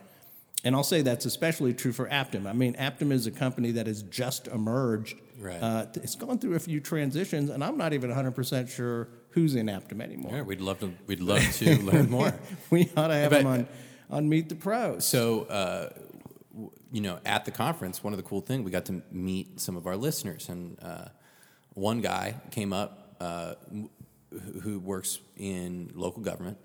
And I'll say that's especially true for Aptim. I mean, Aptim is a company that has just emerged. Right. Uh, it's gone through a few transitions, and I'm not even 100% sure who's in Aptim anymore. Yeah, we'd love to. We'd love to learn more. we ought to have But- them on, on Meet the Pros. So, uh, you know, at the conference, one of the cool things we got to meet some of our listeners, and uh, one guy came up uh, who- who works in local government,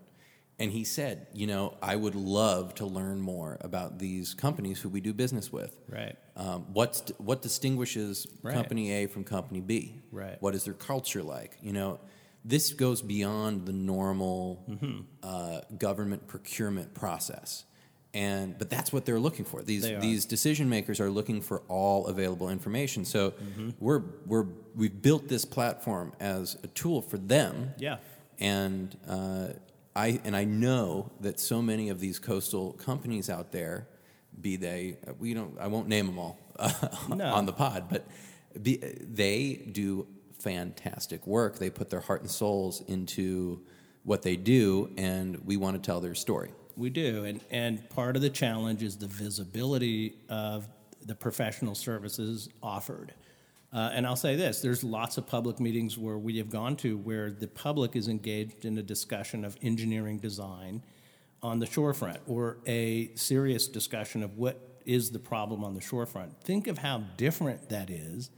and he said, "You know, I would love to learn more about these companies who we do business with. Right. Um, what's what distinguishes Right. company A from company B? Right. What is their culture like? You know." This goes beyond the normal uh, government procurement process. And, but that's what they're looking for. These, these decision makers are looking for all available information. So we're, we're, we've built this platform as a tool for them Yeah. and uh, I and I know that so many of these coastal companies out there, be they we don't I won't name them all No. on the pod, but be, they do fantastic work. They put their heart and souls into what they do, and we want to tell their story. We do, and and part of the challenge is the visibility of the professional services offered. Uh, and I'll say this: there's lots of public meetings where we have gone to where the public is engaged in a discussion of engineering design on the shorefront, or a serious discussion of what is the problem on the shorefront. Think of how different that is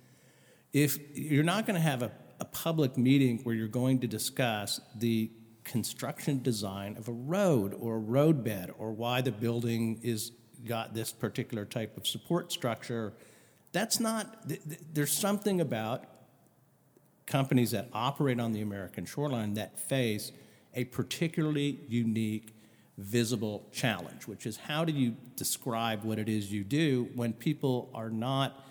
if you're not going to have a, a public meeting where you're going to discuss the construction design of a road or a roadbed or why the building is got this particular type of support structure that's not th- th- there's something about companies that operate on the American shoreline that face a particularly unique, visible challenge, which is how do you describe what it is you do when people are not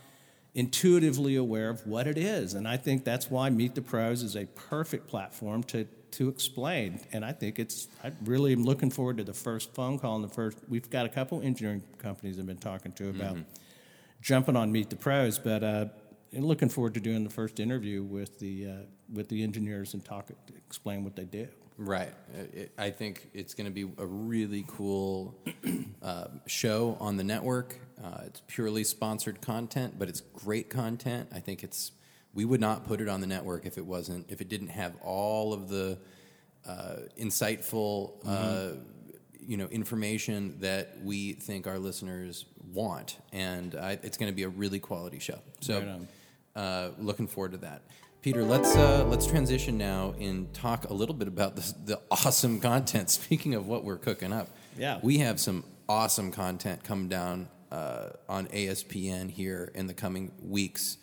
intuitively aware of what it is? And I think that's why Meet the Pros is a perfect platform to, to explain. And I think it's, I really am looking forward to the first phone call and the first, we've got a couple engineering companies I've been talking to about mm-hmm. Jumping on Meet the Pros, but uh, and looking forward to doing the first interview with the uh, with the engineers and talk explain what they do. Right. It, I think it's going to be a really cool uh, show on the network. Uh, it's purely sponsored content, but it's great content. I think it's. We would not put it on the network if it wasn't if it didn't have all of the uh, insightful, uh, you know, information that we think our listeners want, and I, it's going to be a really quality show. So, Right uh, looking forward to that. Peter, let's uh, let's transition now and talk a little bit about this, the awesome content. Speaking of what we're cooking up, Yeah. we have some awesome content coming down uh, on ASPN here in the coming weeks.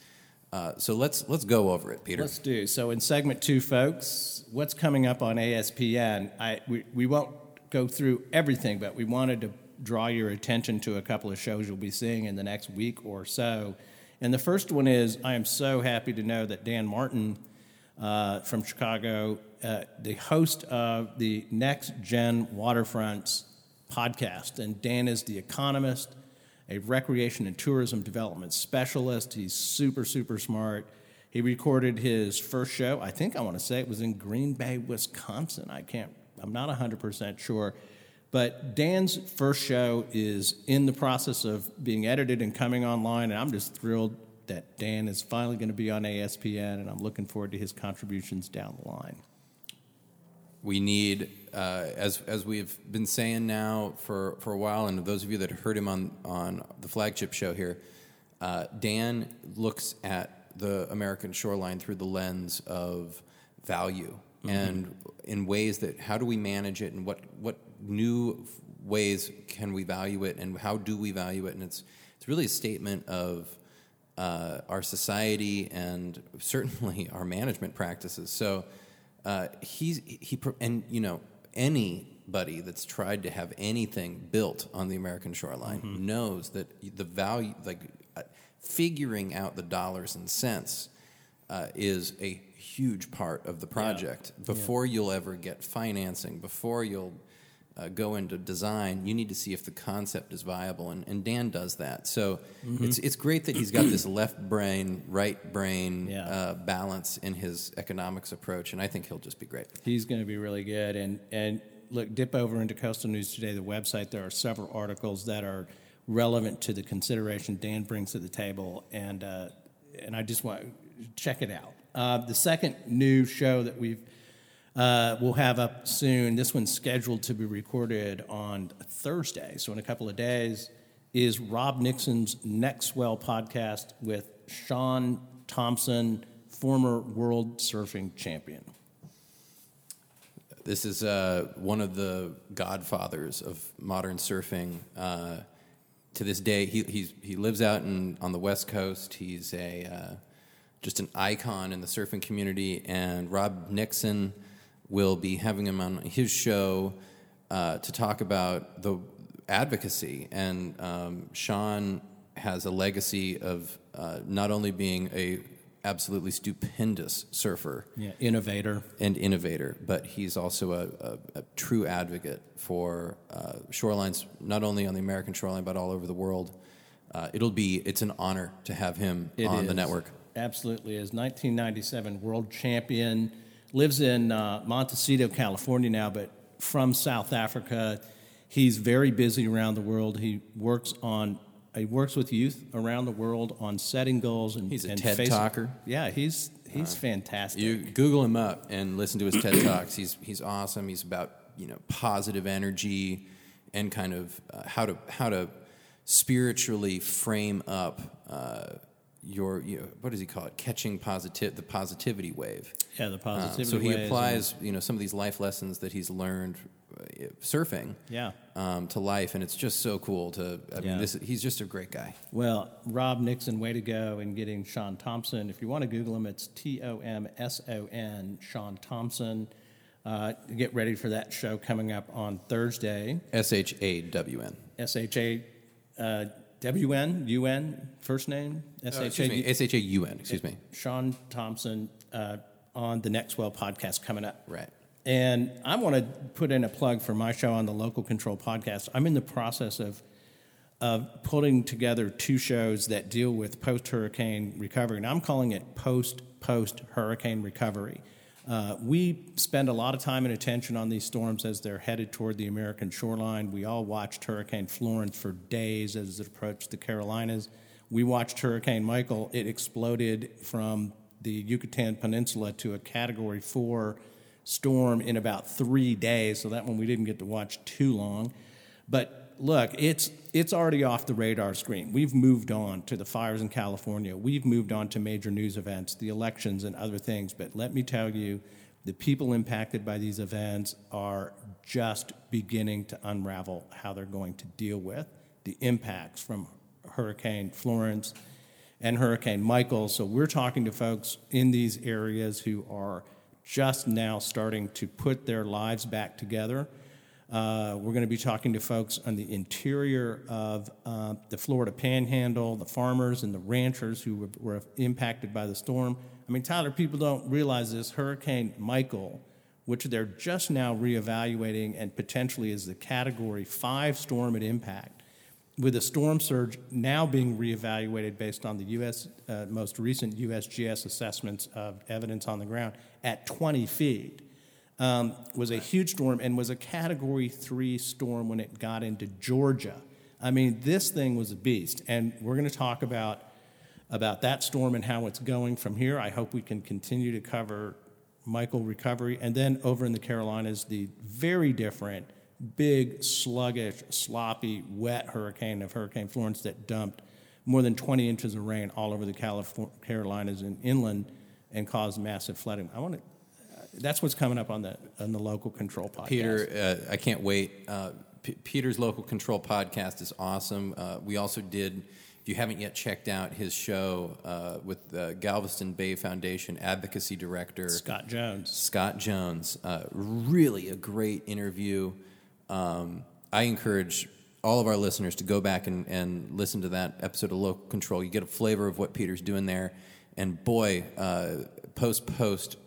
Uh, so let's let's go over it, Peter. Let's do so. In segment two, folks, what's coming up on ASPN? I we, we won't go through everything, but we wanted to draw your attention to a couple of shows you'll be seeing in the next week or so. And the first one is I am so happy to know that Dan Martin uh, from Chicago, uh, the host of the Next Gen Waterfronts podcast. And Dan is the economist, a recreation and tourism development specialist. He's super, super smart. He recorded his first show, I think I want to say it was in Green Bay, Wisconsin. I can't, I'm not 100% sure. But Dan's first show is in the process of being edited and coming online, and I'm just thrilled that Dan is finally going to be on ASPN, and I'm looking forward to his contributions down the line. we need, uh, as as we've been saying now for, for a while, and those of you that heard him on on the flagship show here, uh, Dan looks at the American shoreline through the lens of value and in ways that how do we manage it and what what new ways can we value it and how do we value it? And it's it's really a statement of uh, our society and certainly our management practices. So uh, he's he and you know anybody that's tried to have anything built on the American shoreline knows that the value, like uh, figuring out the dollars and cents, uh, is a huge part of the project. Before you'll ever get financing, before you'll uh, go into design, you need to see if the concept is viable, and, and Dan does that. So Mm-hmm. it's it's great that he's got this left brain, right brain Yeah. uh, balance in his economics approach, and I think he'll just be great. He's going to be really good. And and look, dip over into Coastal News Today, the website. There are several articles that are relevant to the consideration Dan brings to the table, and uh, and I just want to check it out. Uh, the second new show that we've uh, we'll have up soon. This one's scheduled to be recorded on Thursday, so in a couple of days. Is Rob Nixon's Next Swell podcast with Shaun Tomson, former world surfing champion. This is uh, one of the godfathers of modern surfing. Uh, to this day, he he lives out in, on the West Coast. He's a uh, just an icon in the surfing community. And Rob Nixon will be having him on his show uh, to talk about the advocacy. And um, Shaun has a legacy of uh, not only being a absolutely stupendous surfer Yeah, innovator. and innovator, but he's also a, a, a true advocate for uh, shorelines, not only on the American shoreline but all over the world. Uh, it'll be it's an honor to have him It on the network. Absolutely is. 1997 world champion. Lives in uh, Montecito, California now, but from South Africa. He's very busy around the world. He works on. He works with youth around the world on setting goals and He's a and TED face- talker. Yeah, he's he's fantastic. You Google him up and listen to his TED talks. He's he's awesome. He's about you know positive energy and kind of uh, how to how to spiritually frame up uh, your you know, what does he call it? Catching positive the positivity wave. yeah, the Uh, positivity. so he ways and- applies, you know, some of these life lessons that he's learned uh, surfing, Yeah. um, to life, and it's just so cool to. I Yeah. mean, this he's just a great guy. Well, Rob Nixon, way to go in getting Shaun Tomson. If you want to Google him, it's T O M S O N, Shaun Tomson. Uh, get ready for that show coming up on Thursday. S H A W N. S H A uh, W N U N first name Uh, Excuse me, A S H A U N. Excuse me. Shaun Tomson uh, on the Next Swell podcast coming up. Right. And I want to put in a plug for my show on the Local Control podcast. I'm in the process of of putting together two shows that deal with post hurricane recovery, and I'm calling it post post hurricane recovery. Uh, we spend a lot of time and attention on these storms as they're headed toward the American shoreline. We all watched Hurricane Florence for days as it approached the Carolinas. We watched Hurricane Michael. It exploded from the Yucatan Peninsula to a Category 4 storm in about three days, so that one we didn't get to watch too long. But look, it's it's already off the radar screen. We've moved on to the fires in California. We've moved on to major news events, the elections, and other things. But let me tell you, the people impacted by these events are just beginning to unravel how they're going to deal with the impacts from Hurricane Florence and Hurricane Michael. So we're talking to folks in these areas who are just now starting to put their lives back together. Uh, we're going to be talking to folks on the interior of uh, the Florida Panhandle, the farmers and the ranchers who were, were impacted by the storm. I mean, Tyler, people don't realize this. Hurricane Michael, which they're just now reevaluating and potentially is the Category 5 storm at impact, with a storm surge now being reevaluated based on the U.S. Uh, most recent USGS assessments of evidence on the ground at 20 feet, um, was a huge storm and was a Category Three storm when it got into Georgia. I mean, this thing was a beast, and we're going to talk about about that storm and how it's going from here. I hope we can continue to cover Michael recovery, and then over in the Carolinas, the very different big, sluggish, sloppy, wet hurricane of Hurricane Florence that dumped more than 20 inches of rain all over the Carolinas and inland and caused massive flooding. I want to. That's what's coming up on the on the local control podcast. Peter, uh, I can't wait. Uh, P- Peter's Local Control podcast is awesome. Uh, we also did, if you haven't yet checked out his show uh, with the Galveston Bay Foundation Advocacy Director Scott Jones. Scott Jones. Uh, really a great interview. Um, I encourage all of our listeners to go back and, and listen to that episode of Local Control. You get a flavor of what Peter's doing there. And boy, post post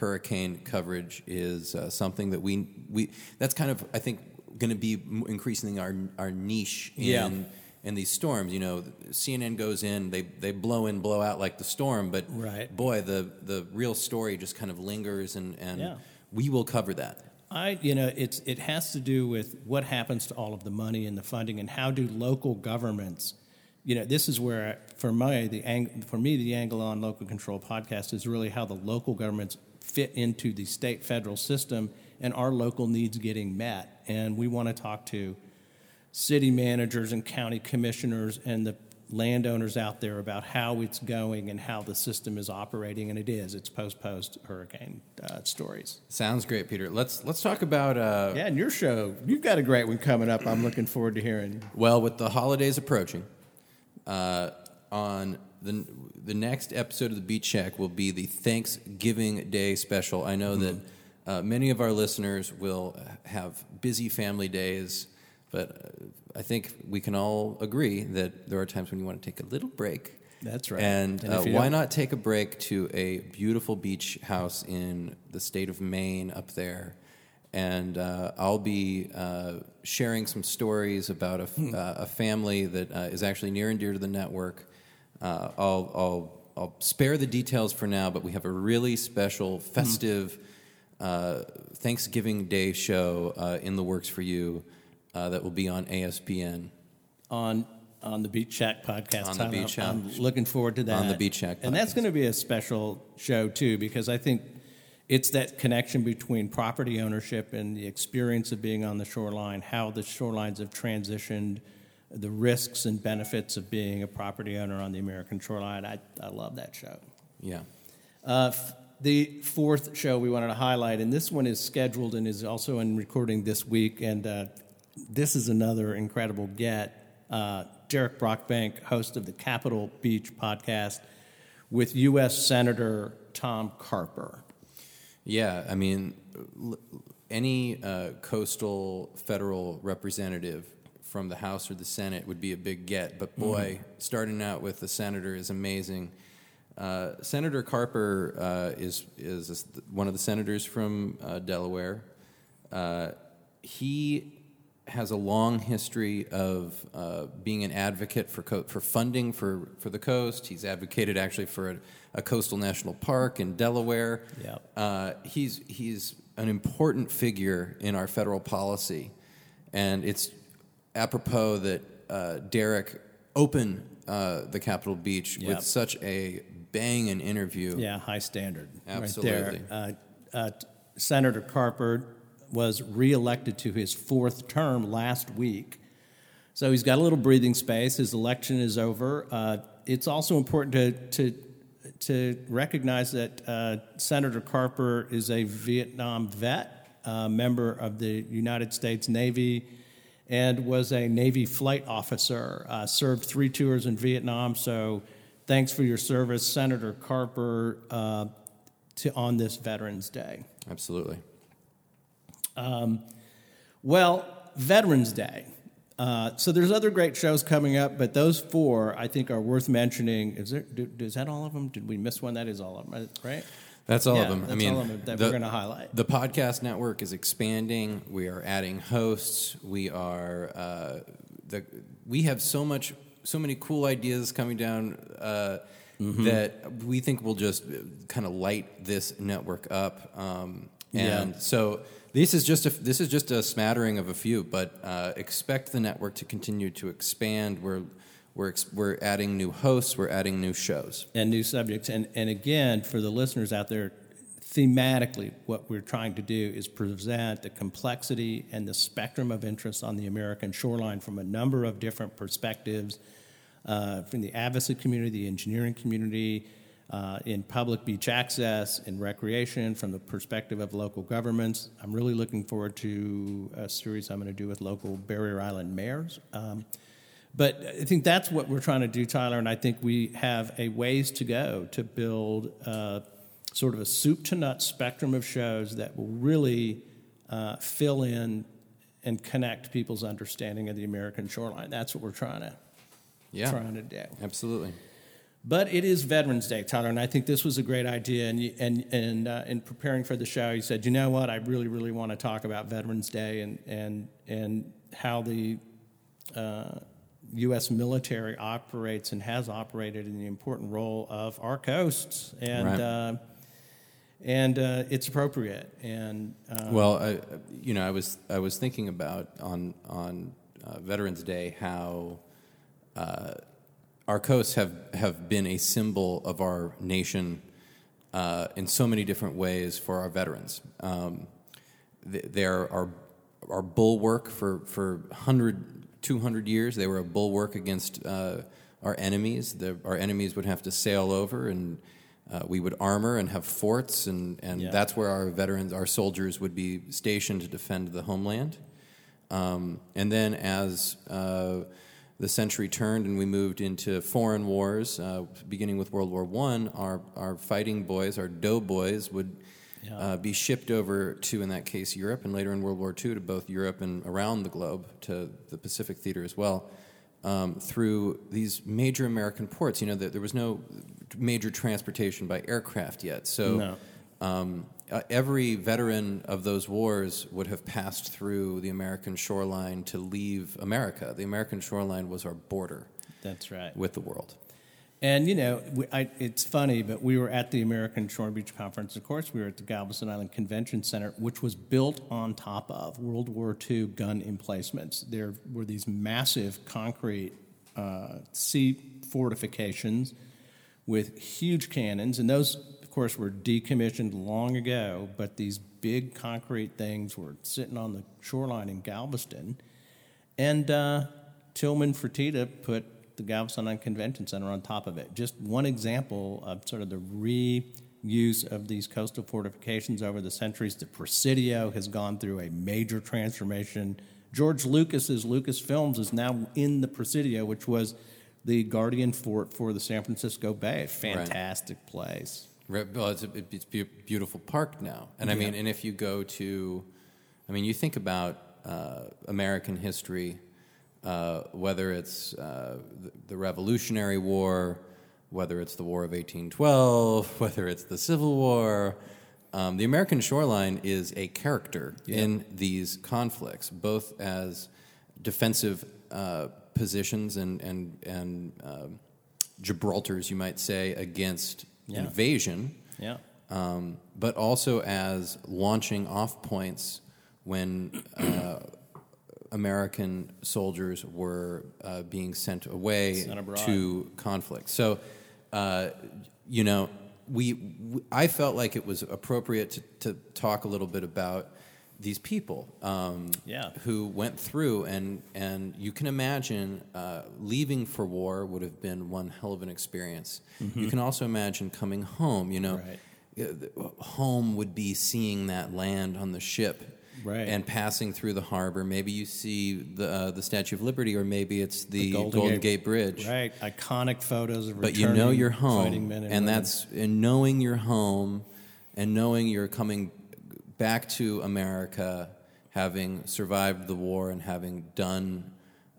hurricane coverage is uh, something that we, we that's kind of, I think, going to be increasing our, our niche in. Yeah. In these storms, you know, CNN goes in, they, they blow in, blow out like the storm, but Right. boy, the, the real story just kind of lingers, and, and Yeah. we will cover that. I, you know, it's it has to do with what happens to all of the money and the funding, and how do local governments, you know, this is where for my the ang- for me the angle on local control podcast is really how the local governments fit into the state federal system and our local needs getting met, and we want to talk to city managers and county commissioners and the landowners out there about how it's going and how the system is operating, and it is. It's post post hurricane uh, stories. Sounds great, Peter. Let's let's talk about uh, Yeah, and your show, you've got a great one coming up. I'm looking forward to hearing. well, with the holidays approaching. Uh, on the the next episode of the Beach Shack will be the Thanksgiving Day special. I know that uh, many of our listeners will have busy family days, but uh, I think we can all agree that there are times when you want to take a little break. That's right. And, And uh, why don't- not take a break to a beautiful beach house in the state of Maine up there? And uh, I'll be uh, sharing some stories about a, f- Hmm. uh, a family that uh, is actually near and dear to the network. Uh, I'll, I'll, I'll spare the details for now, but we have a really special, Hmm. festive uh, Thanksgiving Day show uh, in the works for you uh, that will be on ASPN. on on the Beach Shack podcast. On the Tyler. Beach Shack. I'm looking forward to that. On the Beach Shack and that's going to be a special show too, because I think it's that connection between property ownership and the experience of being on the shoreline, how the shorelines have transitioned, the risks and benefits of being a property owner on the American shoreline. I, I love that show. Yeah. Uh, f- the fourth show we wanted to highlight, and this one is scheduled and is also in recording this week, and uh, this is another incredible get. Uh, Derek Brockbank, host of the Capitol Beach podcast, with U.S. Senator Tom Carper. Yeah, I mean, l- any uh, coastal federal representative from the House or the Senate would be a big get. But boy, starting out with the senator is amazing. Uh, Senator Carper uh, is is one of the senators from uh, Delaware. Uh, he has a long history of uh, being an advocate for co- for funding for, for the coast. He's advocated actually for a, a coastal national park in Delaware. Yep. Uh, he's he's an important figure in our federal policy, and it's apropos that uh, Derek opened uh, the Capitol Beach Yep. with such a banging interview. Yeah, high standard. Absolutely. Right there. Uh, uh, Senator Carper was reelected to his fourth term last week. So he's got a little breathing space. His election is over. Uh, it's also important to, to, to recognize that uh, Senator Carper is a Vietnam vet, uh, member of the United States Navy, and was a Navy flight officer. Uh, served three tours in Vietnam. So thanks for your service, Senator Carper, uh, to, on this Veterans Day. Absolutely. Um, Well, Veterans Day. Uh, so there's other great shows coming up, but those four I think are worth mentioning. Is there? Do, is that all of them? Did we miss one? That is all of them, right? That's all Yeah, of them. I mean, all of them that the- we're going to highlight. The podcast network is expanding. We are adding hosts. We are uh, the we have so much so many cool ideas coming down uh, Mm-hmm. that we think will just kind of light this network up. Um, and Yeah. so this is just a this is just a smattering of a few, but uh, expect the network to continue to expand. We're we're we're adding new hosts. We're adding new shows. and new subjects. And, and again, for the listeners out there, thematically, what we're trying to do is present the complexity and the spectrum of interest on the American shoreline from a number of different perspectives uh, from the advocacy community, the engineering community, uh, in public beach access, in recreation, from the perspective of local governments. I'm really looking forward to a series I'm going to do with local Barrier Island mayors. Um, but I think that's what we're trying to do, Tyler, and I think we have a ways to go to build uh, sort of a soup to nuts spectrum of shows that will really uh, fill in and connect people's understanding of the American shoreline. That's what we're trying to Yeah, trying to do. absolutely. But it is Veterans Day, Tyler, and I think this was a great idea. And you, and and uh, in preparing for the show, you said, you know what, I really really want to talk about Veterans Day and and and how the uh, U.S. military operates and has operated in the important role of our coasts, and Right. uh, and uh, it's appropriate. And uh, Well, I, you know, I was I was thinking about on on uh, Veterans Day how uh, our coasts have have been a symbol of our nation uh, in so many different ways for our veterans. Um, th- they're our our bulwark for for 100, 200 years. They were a bulwark against uh, our enemies. The, our enemies would have to sail over and. Uh, we would armor and have forts, and, and Yeah. that's where our veterans, our soldiers, would be stationed to defend the homeland. Um, and then as uh, the century turned and we moved into foreign wars, uh, beginning with World War One, our our fighting boys, our doughboys, would Yeah. uh, be shipped over to, in that case, Europe, and later in World War II to both Europe and around the globe, to the Pacific theater as well, um, through these major American ports. You know, there, there was no major transportation by aircraft yet, so No. um, uh, every veteran of those wars would have passed through the American shoreline to leave America. The American shoreline was our border That's right. with the world. And you know, we, I, it's funny, but we were at the American Shore Beach Conference. Of course, we were at the Galveston Island Convention Center, which was built on top of World War II gun emplacements. There were these massive concrete uh, sea fortifications with huge cannons, and those, of course, were decommissioned long ago. But these big concrete things were sitting on the shoreline in Galveston. And uh, Tillman Fertitta put the Galveston Island Convention Center on top of it. Just one example of sort of the reuse of these coastal fortifications over the centuries. The Presidio has gone through a major transformation. George Lucas's Lucasfilms is now in the Presidio, which was the guardian fort for the San Francisco Bay. Fantastic place. Re- Well, it's a it's a beautiful park now, and I mean, and if you go to, I mean, you think about uh, American history, uh, whether it's uh, the, Revolutionary War, whether it's the War of 1812, whether it's the Civil War. Um, the American shoreline is a character in these conflicts, both as defensive uh, positions and and and um, Gibraltars, you might say, against Yeah. invasion, Yeah. um, but also as launching off points when uh, American soldiers were uh, being sent away to conflict. So, uh, you know, we, w I felt like it was appropriate to, to talk a little bit about these people um, Yeah. who went through, and, and you can imagine uh, leaving for war would have been one hell of an experience. You can also imagine coming home, you know. Mm-hmm. Right. Uh, Home would be seeing that land on the ship Right. and passing through the harbor. Maybe you see the uh, the Statue of Liberty, or maybe it's the, Golden Golden, Gate- Gate, Bridge. Right. Iconic photos of But you know you're home, and, and, that's and knowing you're home, and knowing you're coming back to America, having survived the war and having done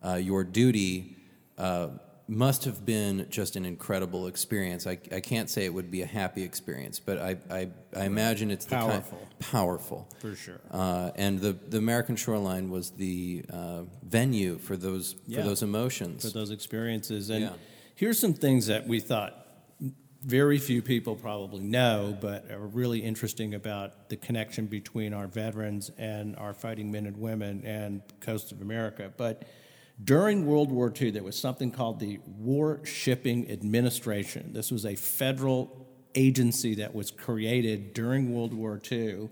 uh, your duty. Uh, must have been just an incredible experience. I, I can't say it would be a happy experience, but I, I, I imagine it's the kind- Powerful. powerful. for sure. Uh, and the, the American shoreline was the uh, venue for those Yeah. for those emotions. for those experiences. And Yeah. here's some things that we thought very few people probably know, but are really interesting about the connection between our veterans and our fighting men and women and coast of America. But during World War II, there was something called the War Shipping Administration. This was a federal agency that was created during World War II.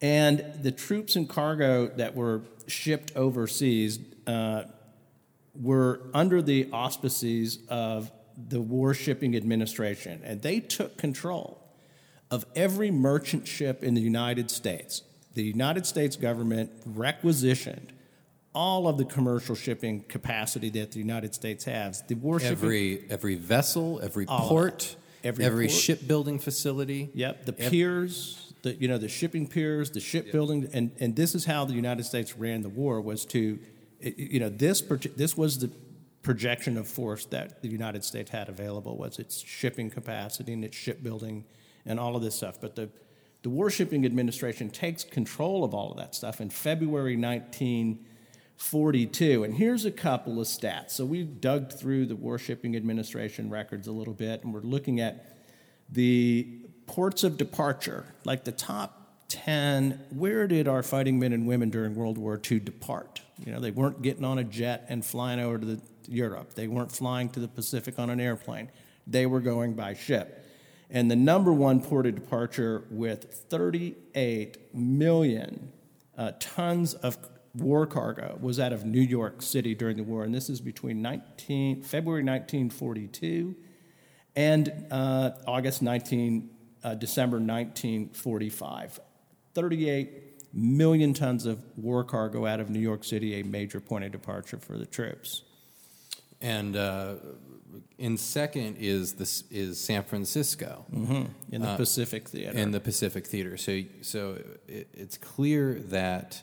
And the troops and cargo that were shipped overseas uh, were under the auspices of the War Shipping Administration, and they took control of every merchant ship in the United States. The United States government requisitioned all of the commercial shipping capacity that the United States has. The War Shipping every every vessel, every port, it. Every port. shipbuilding facility. Yep, the piers, the you know the shipping piers, the shipbuilding, and and this is how the United States ran the war was to, you know, this this was the projection of force that the United States had available was its shipping capacity and its shipbuilding and all of this stuff. But the the War Shipping Administration takes control of all of that stuff in February 1942. And here's a couple of stats. So we've dug through the War Shipping Administration records a little bit, and we're looking at the ports of departure, like the top 10, where did our fighting men and women during World War II depart? You know, they weren't getting on a jet and flying over to the, Europe. They weren't flying to the Pacific on an airplane. They were going by ship. And the number one port of departure with 38 million uh, tons of war cargo was out of New York City during the war. And this is between 19, February 1942 and uh, August 19, uh, December 1945. 38 million tons of war cargo out of New York City, a major point of departure for the troops. And uh, in second is this is San Francisco in the Pacific Theater. in the Pacific Theater. So so it, it's clear that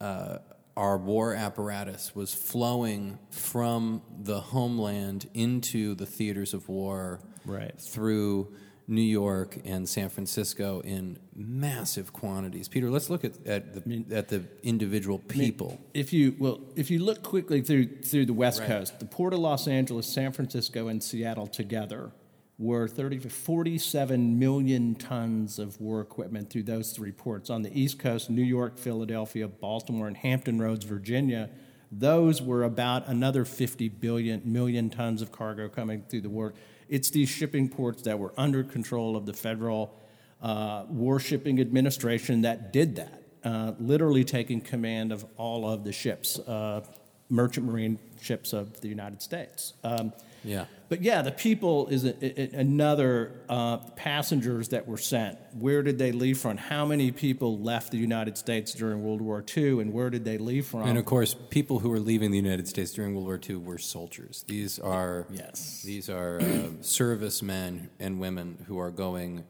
uh, our war apparatus was flowing from the homeland into the theaters of war Right. through New York and San Francisco in massive quantities. Peter, let's look at, at the at the individual people. If you well, if you look quickly through through the West Right. Coast, the Port of Los Angeles, San Francisco, and Seattle together were 30 to 47 million tons of war equipment through those three ports. On the East Coast, New York, Philadelphia, Baltimore, and Hampton Roads, Virginia, those were about another 50 billion million tons of cargo coming through the war. It's these shipping ports that were under control of the federal uh, war shipping administration that did that, uh, literally taking command of all of the ships, uh, merchant marine ships of the United States. Um, Yeah. But yeah, the people is a, a- another uh, passengers that were sent. Where did they leave from? How many people left the United States during World War II, and where did they leave from? And of course, people who were leaving the United States during World War II were soldiers. These are Yes. these are uh, servicemen and women who are going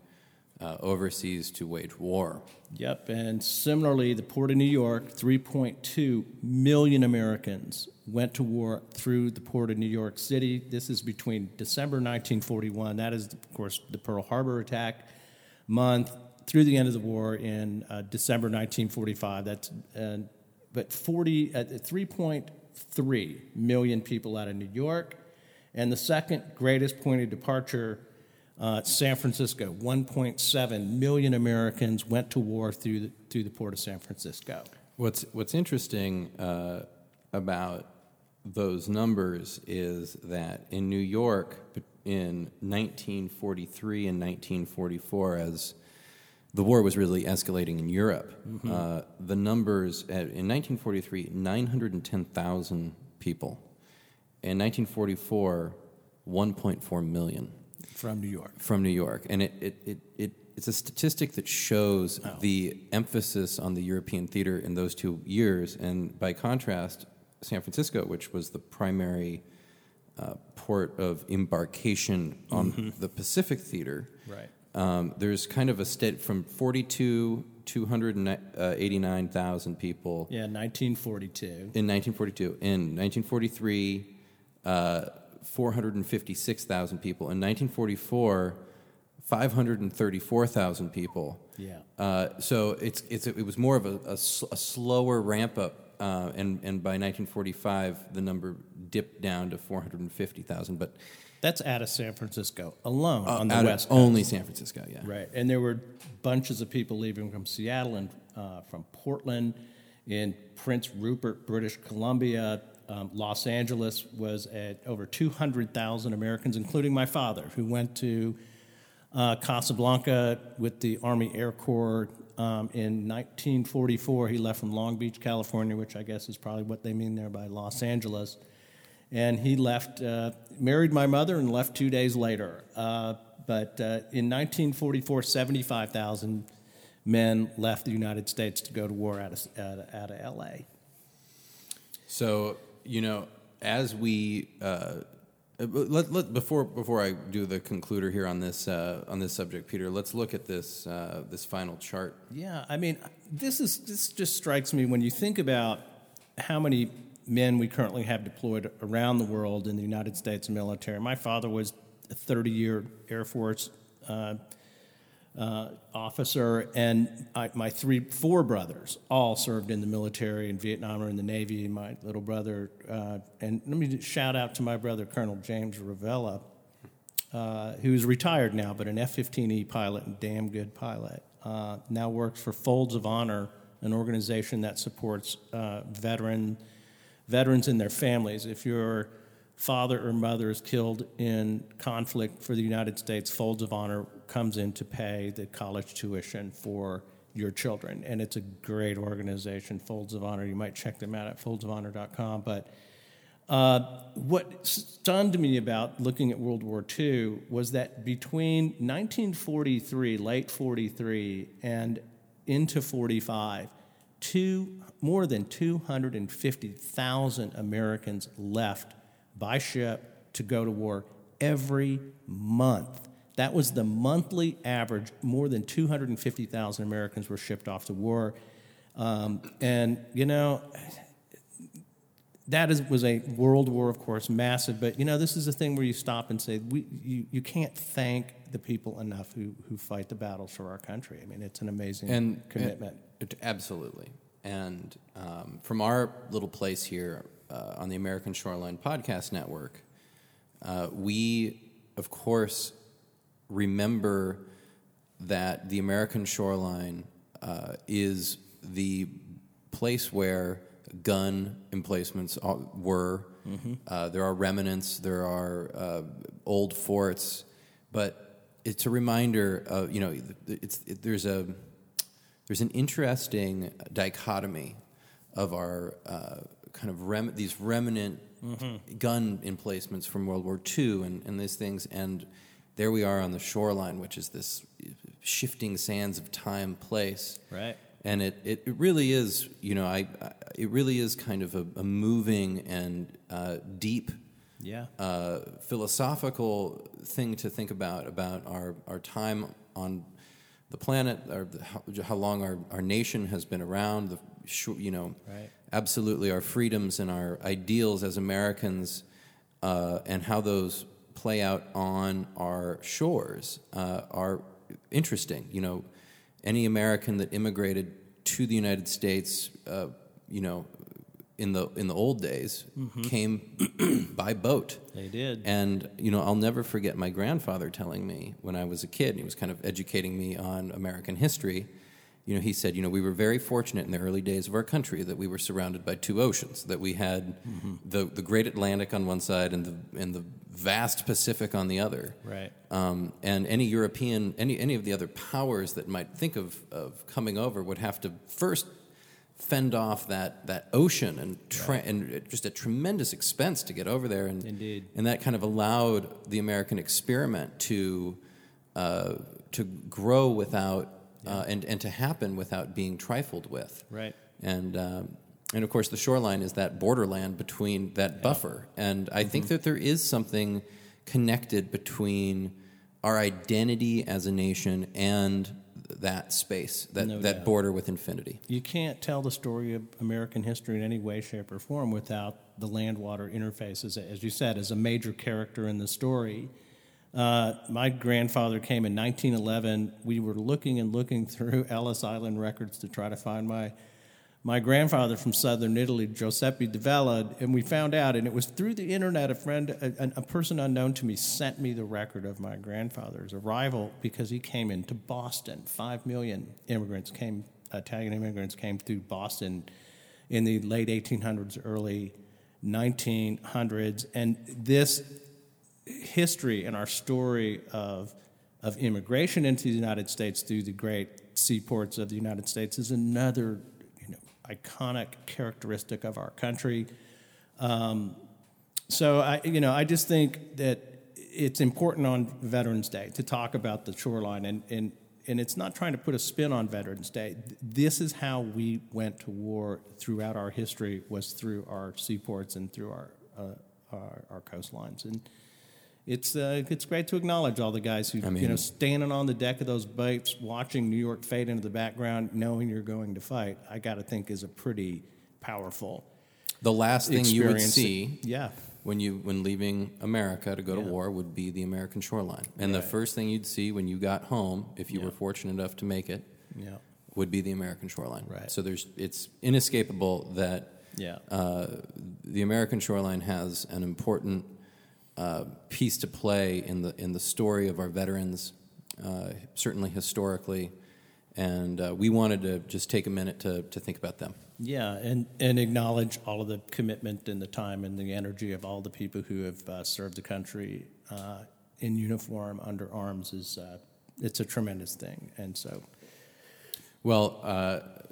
uh, overseas to wage war. Yep, and similarly, the Port of New York, 3.2 million Americans went to war through the Port of New York City. This is between December 1941, that is, of course, the Pearl Harbor attack month, through the end of the war in uh, December 1945. That's, uh, but 40, uh, 3.3 million people out of New York. And the second greatest point of departure uh, San Francisco, 1.7 million Americans went to war through the, through the port of San Francisco. What's what's interesting uh, about those numbers is that in New York in 1943 and 1944, as the war was really escalating in Europe, uh, the numbers at, in 1943 910,000 people, in 1944 1.4 million From New York. from New York, and it, it, it, it it's a statistic that shows the emphasis on the European theater in those two years, and by contrast, San Francisco, which was the primary uh, port of embarkation on the Pacific theater, Right. um, there's kind of a state from 42 289,000 people Yeah, 1942. in 1942. In 1943, uh, 456,000 people. In 1944, 534,000 people. Yeah. Uh, so it's, it's, it was more of a a slower ramp up, uh, and, and by 1945, the number dipped down to 450,000. But That's out of San Francisco alone uh, on the West Coast. only San Francisco, yeah. Right. And there were bunches of people leaving from Seattle and uh, from Portland, in Prince Rupert, British Columbia. Um, Los Angeles was at over 200,000 Americans, including my father, who went to uh, Casablanca with the Army Air Corps. Um, in 1944, he left from Long Beach, California, which I guess is probably what they mean there by Los Angeles. And he left, uh, married my mother, and left two days later. Uh, but uh, in 1944, 75,000 men left the United States to go to war out of, out of, out of LA. So you know, as we uh, let, let, before before I do the concluder here on this uh, on this subject, Peter, let's look at this uh, this final chart. Yeah, I mean, this is this just strikes me when you think about how many men we currently have deployed around the world in the United States military. My father was a 30-year Air Force uh, officer, and I, my three, four brothers all served in the military in Vietnam or in the Navy. My little brother, uh, and let me shout out to my brother, Colonel James Ravella, uh, who's retired now, but an F-15E pilot and damn good pilot. Uh, now works for Folds of Honor, an organization that supports uh, veteran veterans and their families. If your father or mother is killed in conflict for the United States, Folds of Honor comes in to pay the college tuition for your children, and it's a great organization, Folds of Honor. You might check them out at foldsofhonor.com, but. Uh, what stunned me about looking at World War II was that between 1943, late 43, and into 45, two, more than 250,000 Americans left by ship to go to war every month. That was the monthly average. More than 250,000 Americans were shipped off to war. Um, and, you know, that is, was a world war, of course, massive. But, you know, this is a thing where you stop and say, we, you, you can't thank the people enough who, who fight the battles for our country. I mean, it's an amazing and commitment. And, absolutely. And um, from our little place here uh, on the American Shoreline Podcast Network, uh, we, of course, remember that the American shoreline uh, is the place where gun emplacements were. Mm-hmm. Uh, there are remnants, there are uh, old forts, but it's a reminder of, you know, it's, it, there's, a, there's an interesting dichotomy of our uh, kind of rem- these remnant mm-hmm. gun emplacements from World War II and, and these things. And there we are on the shoreline, which is this shifting sands of time place. Right. And it, it, it really is, you know, I, I it really is kind of a, a moving and uh, deep, yeah, uh, philosophical thing to think about about our, our time on the planet, or how, how long our, our nation has been around, the you know, right. absolutely our freedoms and our ideals as Americans, uh, and how those play out on our shores uh, are interesting. You know, any American that immigrated to the United States, uh, you know, in the in the old days, mm-hmm. came by boat. They did, and you know, I'll never forget my grandfather telling me when I was a kid. He was kind of educating me on American history you know, he said, you know, we were very fortunate in the early days of our country that we were surrounded by two oceans, that we had mm-hmm. the, the great Atlantic on one side and the, and the vast Pacific on the other. Right. Um, and any European, any, any of the other powers that might think of, of coming over would have to first fend off that, that ocean and, right. and just a tremendous expense to get over there. And, Indeed. And that kind of allowed the American experiment to, uh, to grow without uh, and, and to happen without being trifled with. Right. And, um, and of course, the shoreline is that borderland between that yeah. buffer. And I mm-hmm. think that there is something connected between our identity as a nation and that space, that, no that border with infinity. You can't tell the story of American history in any way, shape, or form without the land water interfaces, as you said, as a major character in the story. Uh, my grandfather came in 1911. We were looking and looking through Ellis Island records to try to find my my grandfather from southern Italy, Giuseppe de Vella, and we found out, and it was through the internet. A friend, a, a, person unknown to me, sent me the record of my grandfather's arrival because he came into Boston. Five million immigrants came, Italian immigrants came through Boston in the late 1800s, early 1900s, and this history and our story of, of immigration into the United States through the great seaports of the United States is another you know, iconic characteristic of our country. Um, so I, you know, I just think that it's important on Veterans Day to talk about the shoreline, and, and, and it's not trying to put a spin on Veterans Day. This is how we went to war throughout our history was through our seaports and through our, uh, our, our coastlines. And it's uh, it's great to acknowledge all the guys who I mean, you know standing on the deck of those boats, watching New York fade into the background, knowing you're going to fight. I got to think is a pretty powerful. The last thing you would see, yeah. when you when leaving America to go yeah. to war would be the American shoreline, and right. the first thing you'd see when you got home, if you yeah. were fortunate enough to make it, yeah. would be the American shoreline. Right. So there's it's inescapable that yeah. Uh, the American shoreline has an important uh, piece to play in the in the story of our veterans, uh, certainly historically, and uh, we wanted to just take a minute to to think about them. Yeah, and and acknowledge all of the commitment and the time and the energy of all the people who have uh, served the country uh, in uniform under arms is uh, it's a tremendous thing, and so. Well.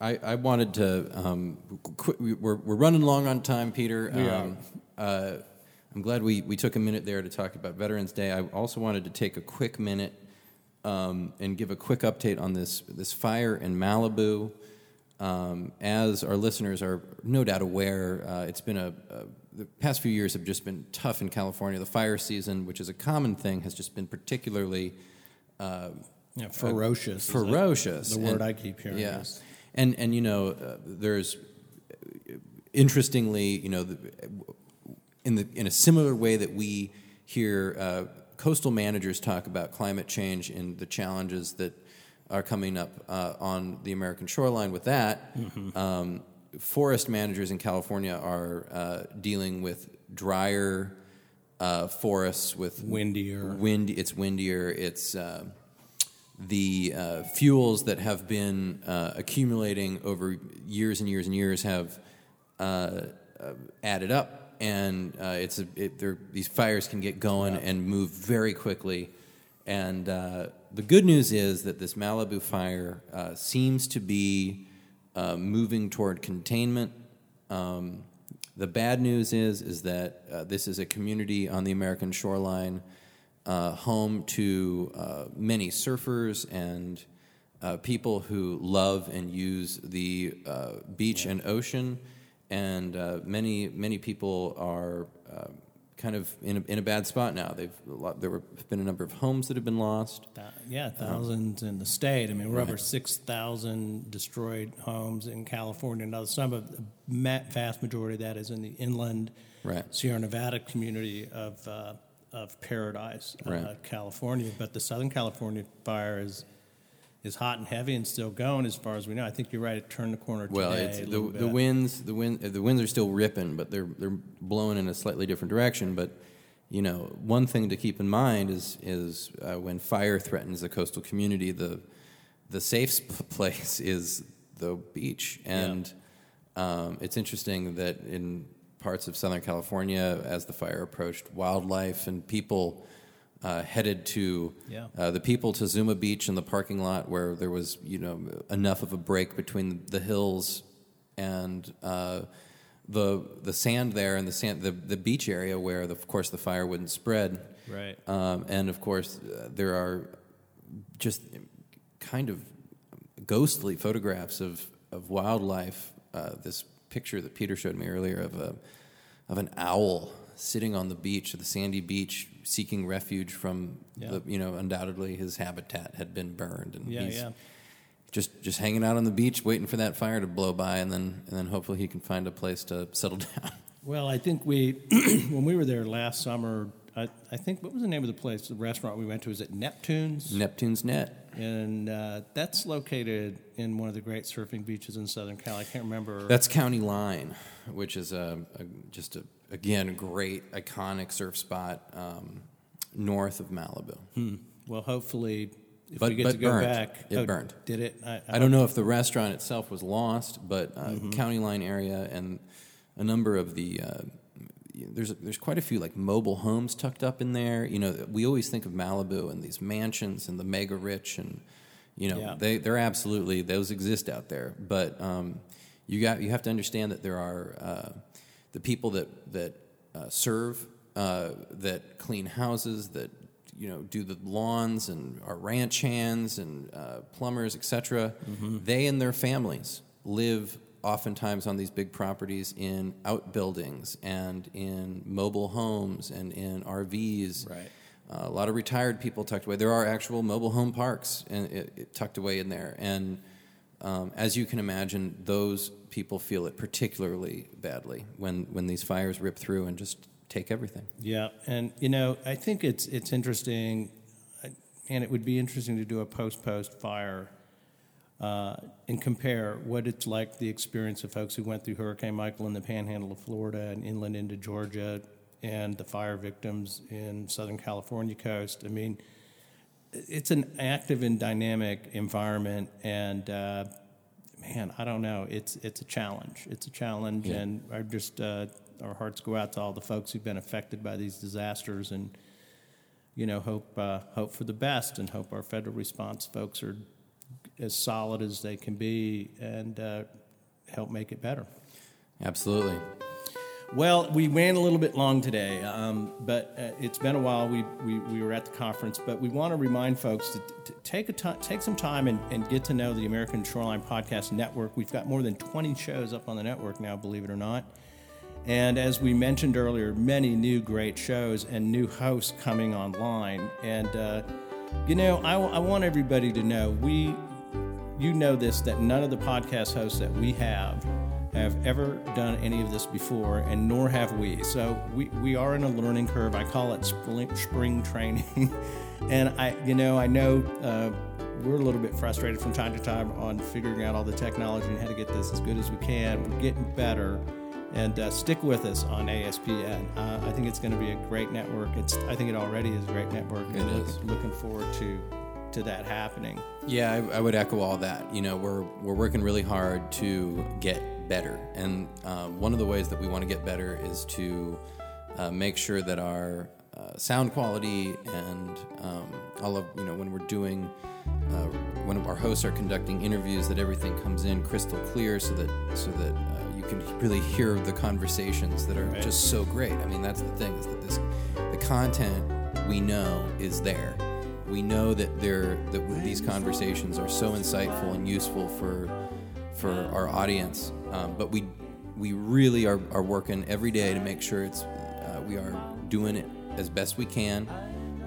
I, I, wanted to. Um, qu- we're, we're running long on time, Peter. Um, are. I'm glad we, we took a minute there to talk about Veterans Day. I also wanted to take a quick minute um, and give a quick update on this, this fire in Malibu. Um, as our listeners are no doubt aware, uh, it's been a, a the past few years have just been tough in California. The fire season, which is a common thing, has just been particularly uh, Yeah, ferocious. ferocious. The word And- I keep hearing Yeah, is. and and you know, uh, there's interestingly, you know, the, in the in a similar way that we hear uh, coastal managers talk about climate change and the challenges that are coming up uh, on the American shoreline with that. Um, forest managers in California are uh, dealing with drier uh, forests with Windier. Wind. It's windier. It's uh, the uh, fuels that have been uh, accumulating over years and years and years have uh, uh, added up, and uh, it's a, it, these fires can get going and move very quickly. And uh, the good news is that this Malibu fire uh, seems to be uh, moving toward containment. Um, the bad news is is that uh, this is a community on the American shoreline, uh, home to uh, many surfers and uh, people who love and use the uh, beach and ocean, and uh, many many people are uh, kind of in a, in a bad spot now. They've a lot, there have been a number of homes that have been lost. Thou- Yeah, thousands in the state. I mean, we're over 6,000 destroyed homes in California. Now, some of the vast majority of that is in the inland Right. Sierra Nevada community of, uh, of Paradise, uh, Right. California. But the Southern California fire is, is hot and heavy and still going as far as we know. I think you're right, it turned the corner Well, today. it's the, the winds the wind the winds are still ripping, but they're they're blowing in a slightly different direction. But you know, one thing to keep in mind is is uh, when fire threatens a coastal community, the the safe place is the beach, and um, it's interesting that in parts of Southern California, as the fire approached, wildlife and people. Uh, headed to Yeah. uh, the people to Zuma Beach in the parking lot where there was, you know, enough of a break between the hills and uh, the the sand there and the sand the, the beach area where, the, of course, the fire wouldn't spread. Right. Um, and of course, uh, there are just kind of ghostly photographs of of wildlife. Uh, this picture that Peter showed me earlier of a of an owl sitting on the beach, the sandy beach, seeking refuge from Yeah. the you know undoubtedly his habitat had been burned, and Yeah, he's yeah. just just hanging out on the beach, waiting for that fire to blow by, and then and then hopefully he can find a place to settle down. Well, I think we, when we were there last summer, I, I think, what was the name of the place, the restaurant we went to? Was it Neptune's? Neptune's net. And uh, that's located in one of the great surfing beaches in Southern Cal. I can't remember. That's County Line, which is a, a just a again great iconic surf spot um, north of Malibu. Hmm. Well, hopefully, if But- we get to go burned. back. It Oh, burned. Did it? I, I don't know if the restaurant itself was lost, but uh, Mm-hmm. County Line area and a number of the uh, there's there's quite a few like mobile homes tucked up in there. You know, we always think of Malibu and these mansions and the mega rich, and you know Yeah. they they're absolutely those exist out there. But um, you got you have to understand that there are uh, the people that that uh, serve, uh, that clean houses, that you know do the lawns and are ranch hands and uh, plumbers, etc. They and their families live oftentimes on these big properties in outbuildings and in mobile homes and in RVs. Right. Uh, a lot of retired people tucked away. There are actual mobile home parks and it, it tucked away in there. And um, as you can imagine, those people feel it particularly badly when, when these fires rip through and just take everything. Yeah, and you know, I think it's it's interesting, and it would be interesting to do a post post fire uh, and compare what it's like the experience of folks who went through Hurricane Michael in the Panhandle of Florida and inland into Georgia, and the fire victims in Southern California coast. I mean, it's an active and dynamic environment, and uh, man, I don't know. It's it's a challenge. It's a challenge, Yeah. and I just uh, our hearts go out to all the folks who've been affected by these disasters, and you know, hope uh, hope for the best, and hope our federal response folks are as solid as they can be, and uh, help make it better. Absolutely. Well, we ran a little bit long today, um, but uh, it's been a while. We, we, we were at the conference, but we want to remind folks to, take a t- take some time and, and get to know the American Shoreline Podcast Network. We've got more than 20 shows up on the network now, believe it or not. And as we mentioned earlier, many new great shows and new hosts coming online. And, uh, you know, I, I want everybody to know we, you know this, that none of the podcast hosts that we have have ever done any of this before, and nor have we. So we, we are in a learning curve. I call it spring, spring training. and I, you know, I know uh, we're a little bit frustrated from time to time on figuring out all the technology and how to get this as good as we can. We're getting better. And uh, stick with us on ASPN. Uh, I think it's going to be a great network. It's I think it already is a great network. It and is. Look, looking forward to to that happening. Yeah, I, I would echo all that. You know, we're we're working really hard to get better, and uh, one of the ways that we want to get better is to uh, make sure that our uh, sound quality and um, all of you know when we're doing uh, when our hosts are conducting interviews that everything comes in crystal clear so that so that uh, you can really hear the conversations that are Right. just so great. I mean, that's the thing is that this the content we know is there. We know that there that these conversations are so insightful and useful for for our audience, um, but we we really are, are working every day to make sure it's uh, we are doing it as best we can.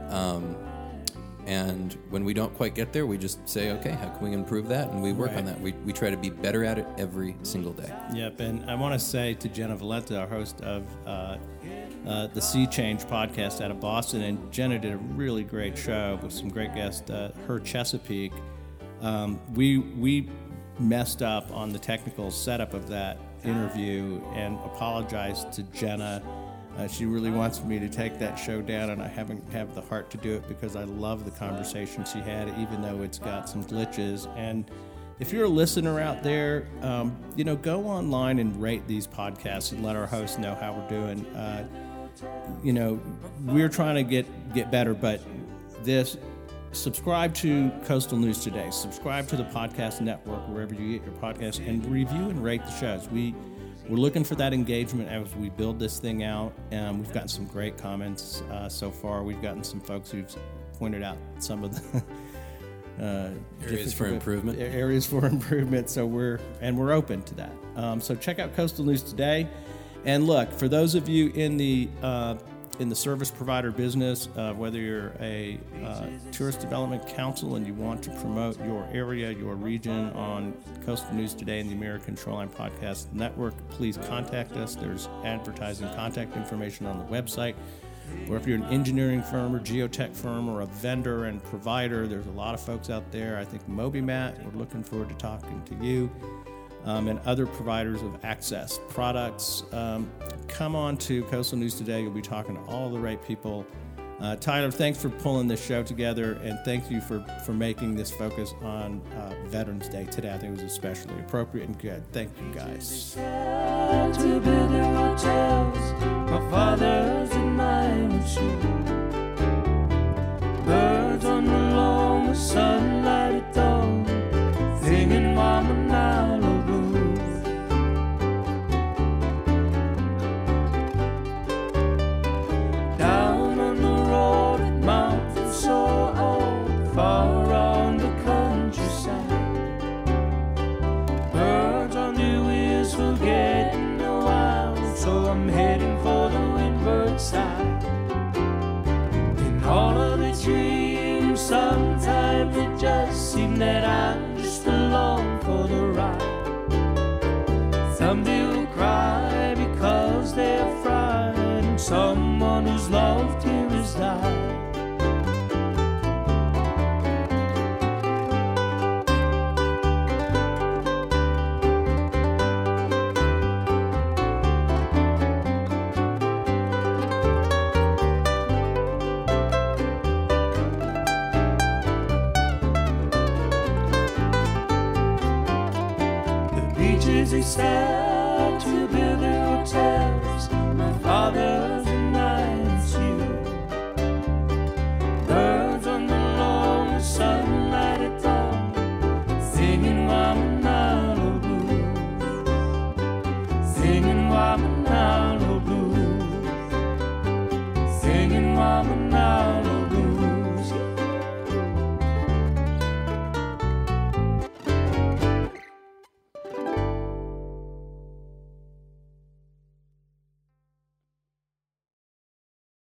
Um, and when we don't quite get there, we just say, okay, how can we improve that? And we work Right. on that. We, we try to be better at it every single day. Yep, and I want to say to Jenna Valenta, our host of uh, uh, the Sea Change podcast out of Boston, and Jenna did a really great show with some great guests. Uh, her Chesapeake, um, we we messed up on the technical setup of that interview and apologized to Jenna. Uh, she really wants me to take that show down, and I haven't have the heart to do it because I love the conversation she had, even though it's got some glitches. And if you're a listener out there, um, you know, go online and rate these podcasts and let our hosts know how we're doing. Uh, you know, we're trying to get get better, but this subscribe to Coastal News Today. Subscribe to the podcast network wherever you get your podcasts, and review and rate the shows. We we're looking for that engagement as we build this thing out. Um, we've gotten some great comments uh, so far. We've gotten some folks who've pointed out some of the. Uh, Areas for improvement. areas for improvement. So we're and we're open to that. Um, so check out Coastal News today, and look for those of you in the uh, in the service provider business, uh, whether you're a uh, tourist development council and you want to promote your area, your region on Coastal News Today and the American Shoreline Podcast Network, please contact us. There's advertising contact information on the website. Or if you're an engineering firm or geotech firm or a vendor and provider, there's a lot of folks out there. I think MobiMat, we're looking forward to talking to you. Um, and other providers of access products. Um, come on to Coastal News Today. You'll be talking to all the right people. Uh, Tyler, thanks for pulling this show together, and thank you for, for making this focus on uh, Veterans Day today. I think it was especially appropriate and good. Thank you, guys. Birds on the lawn, the sunlight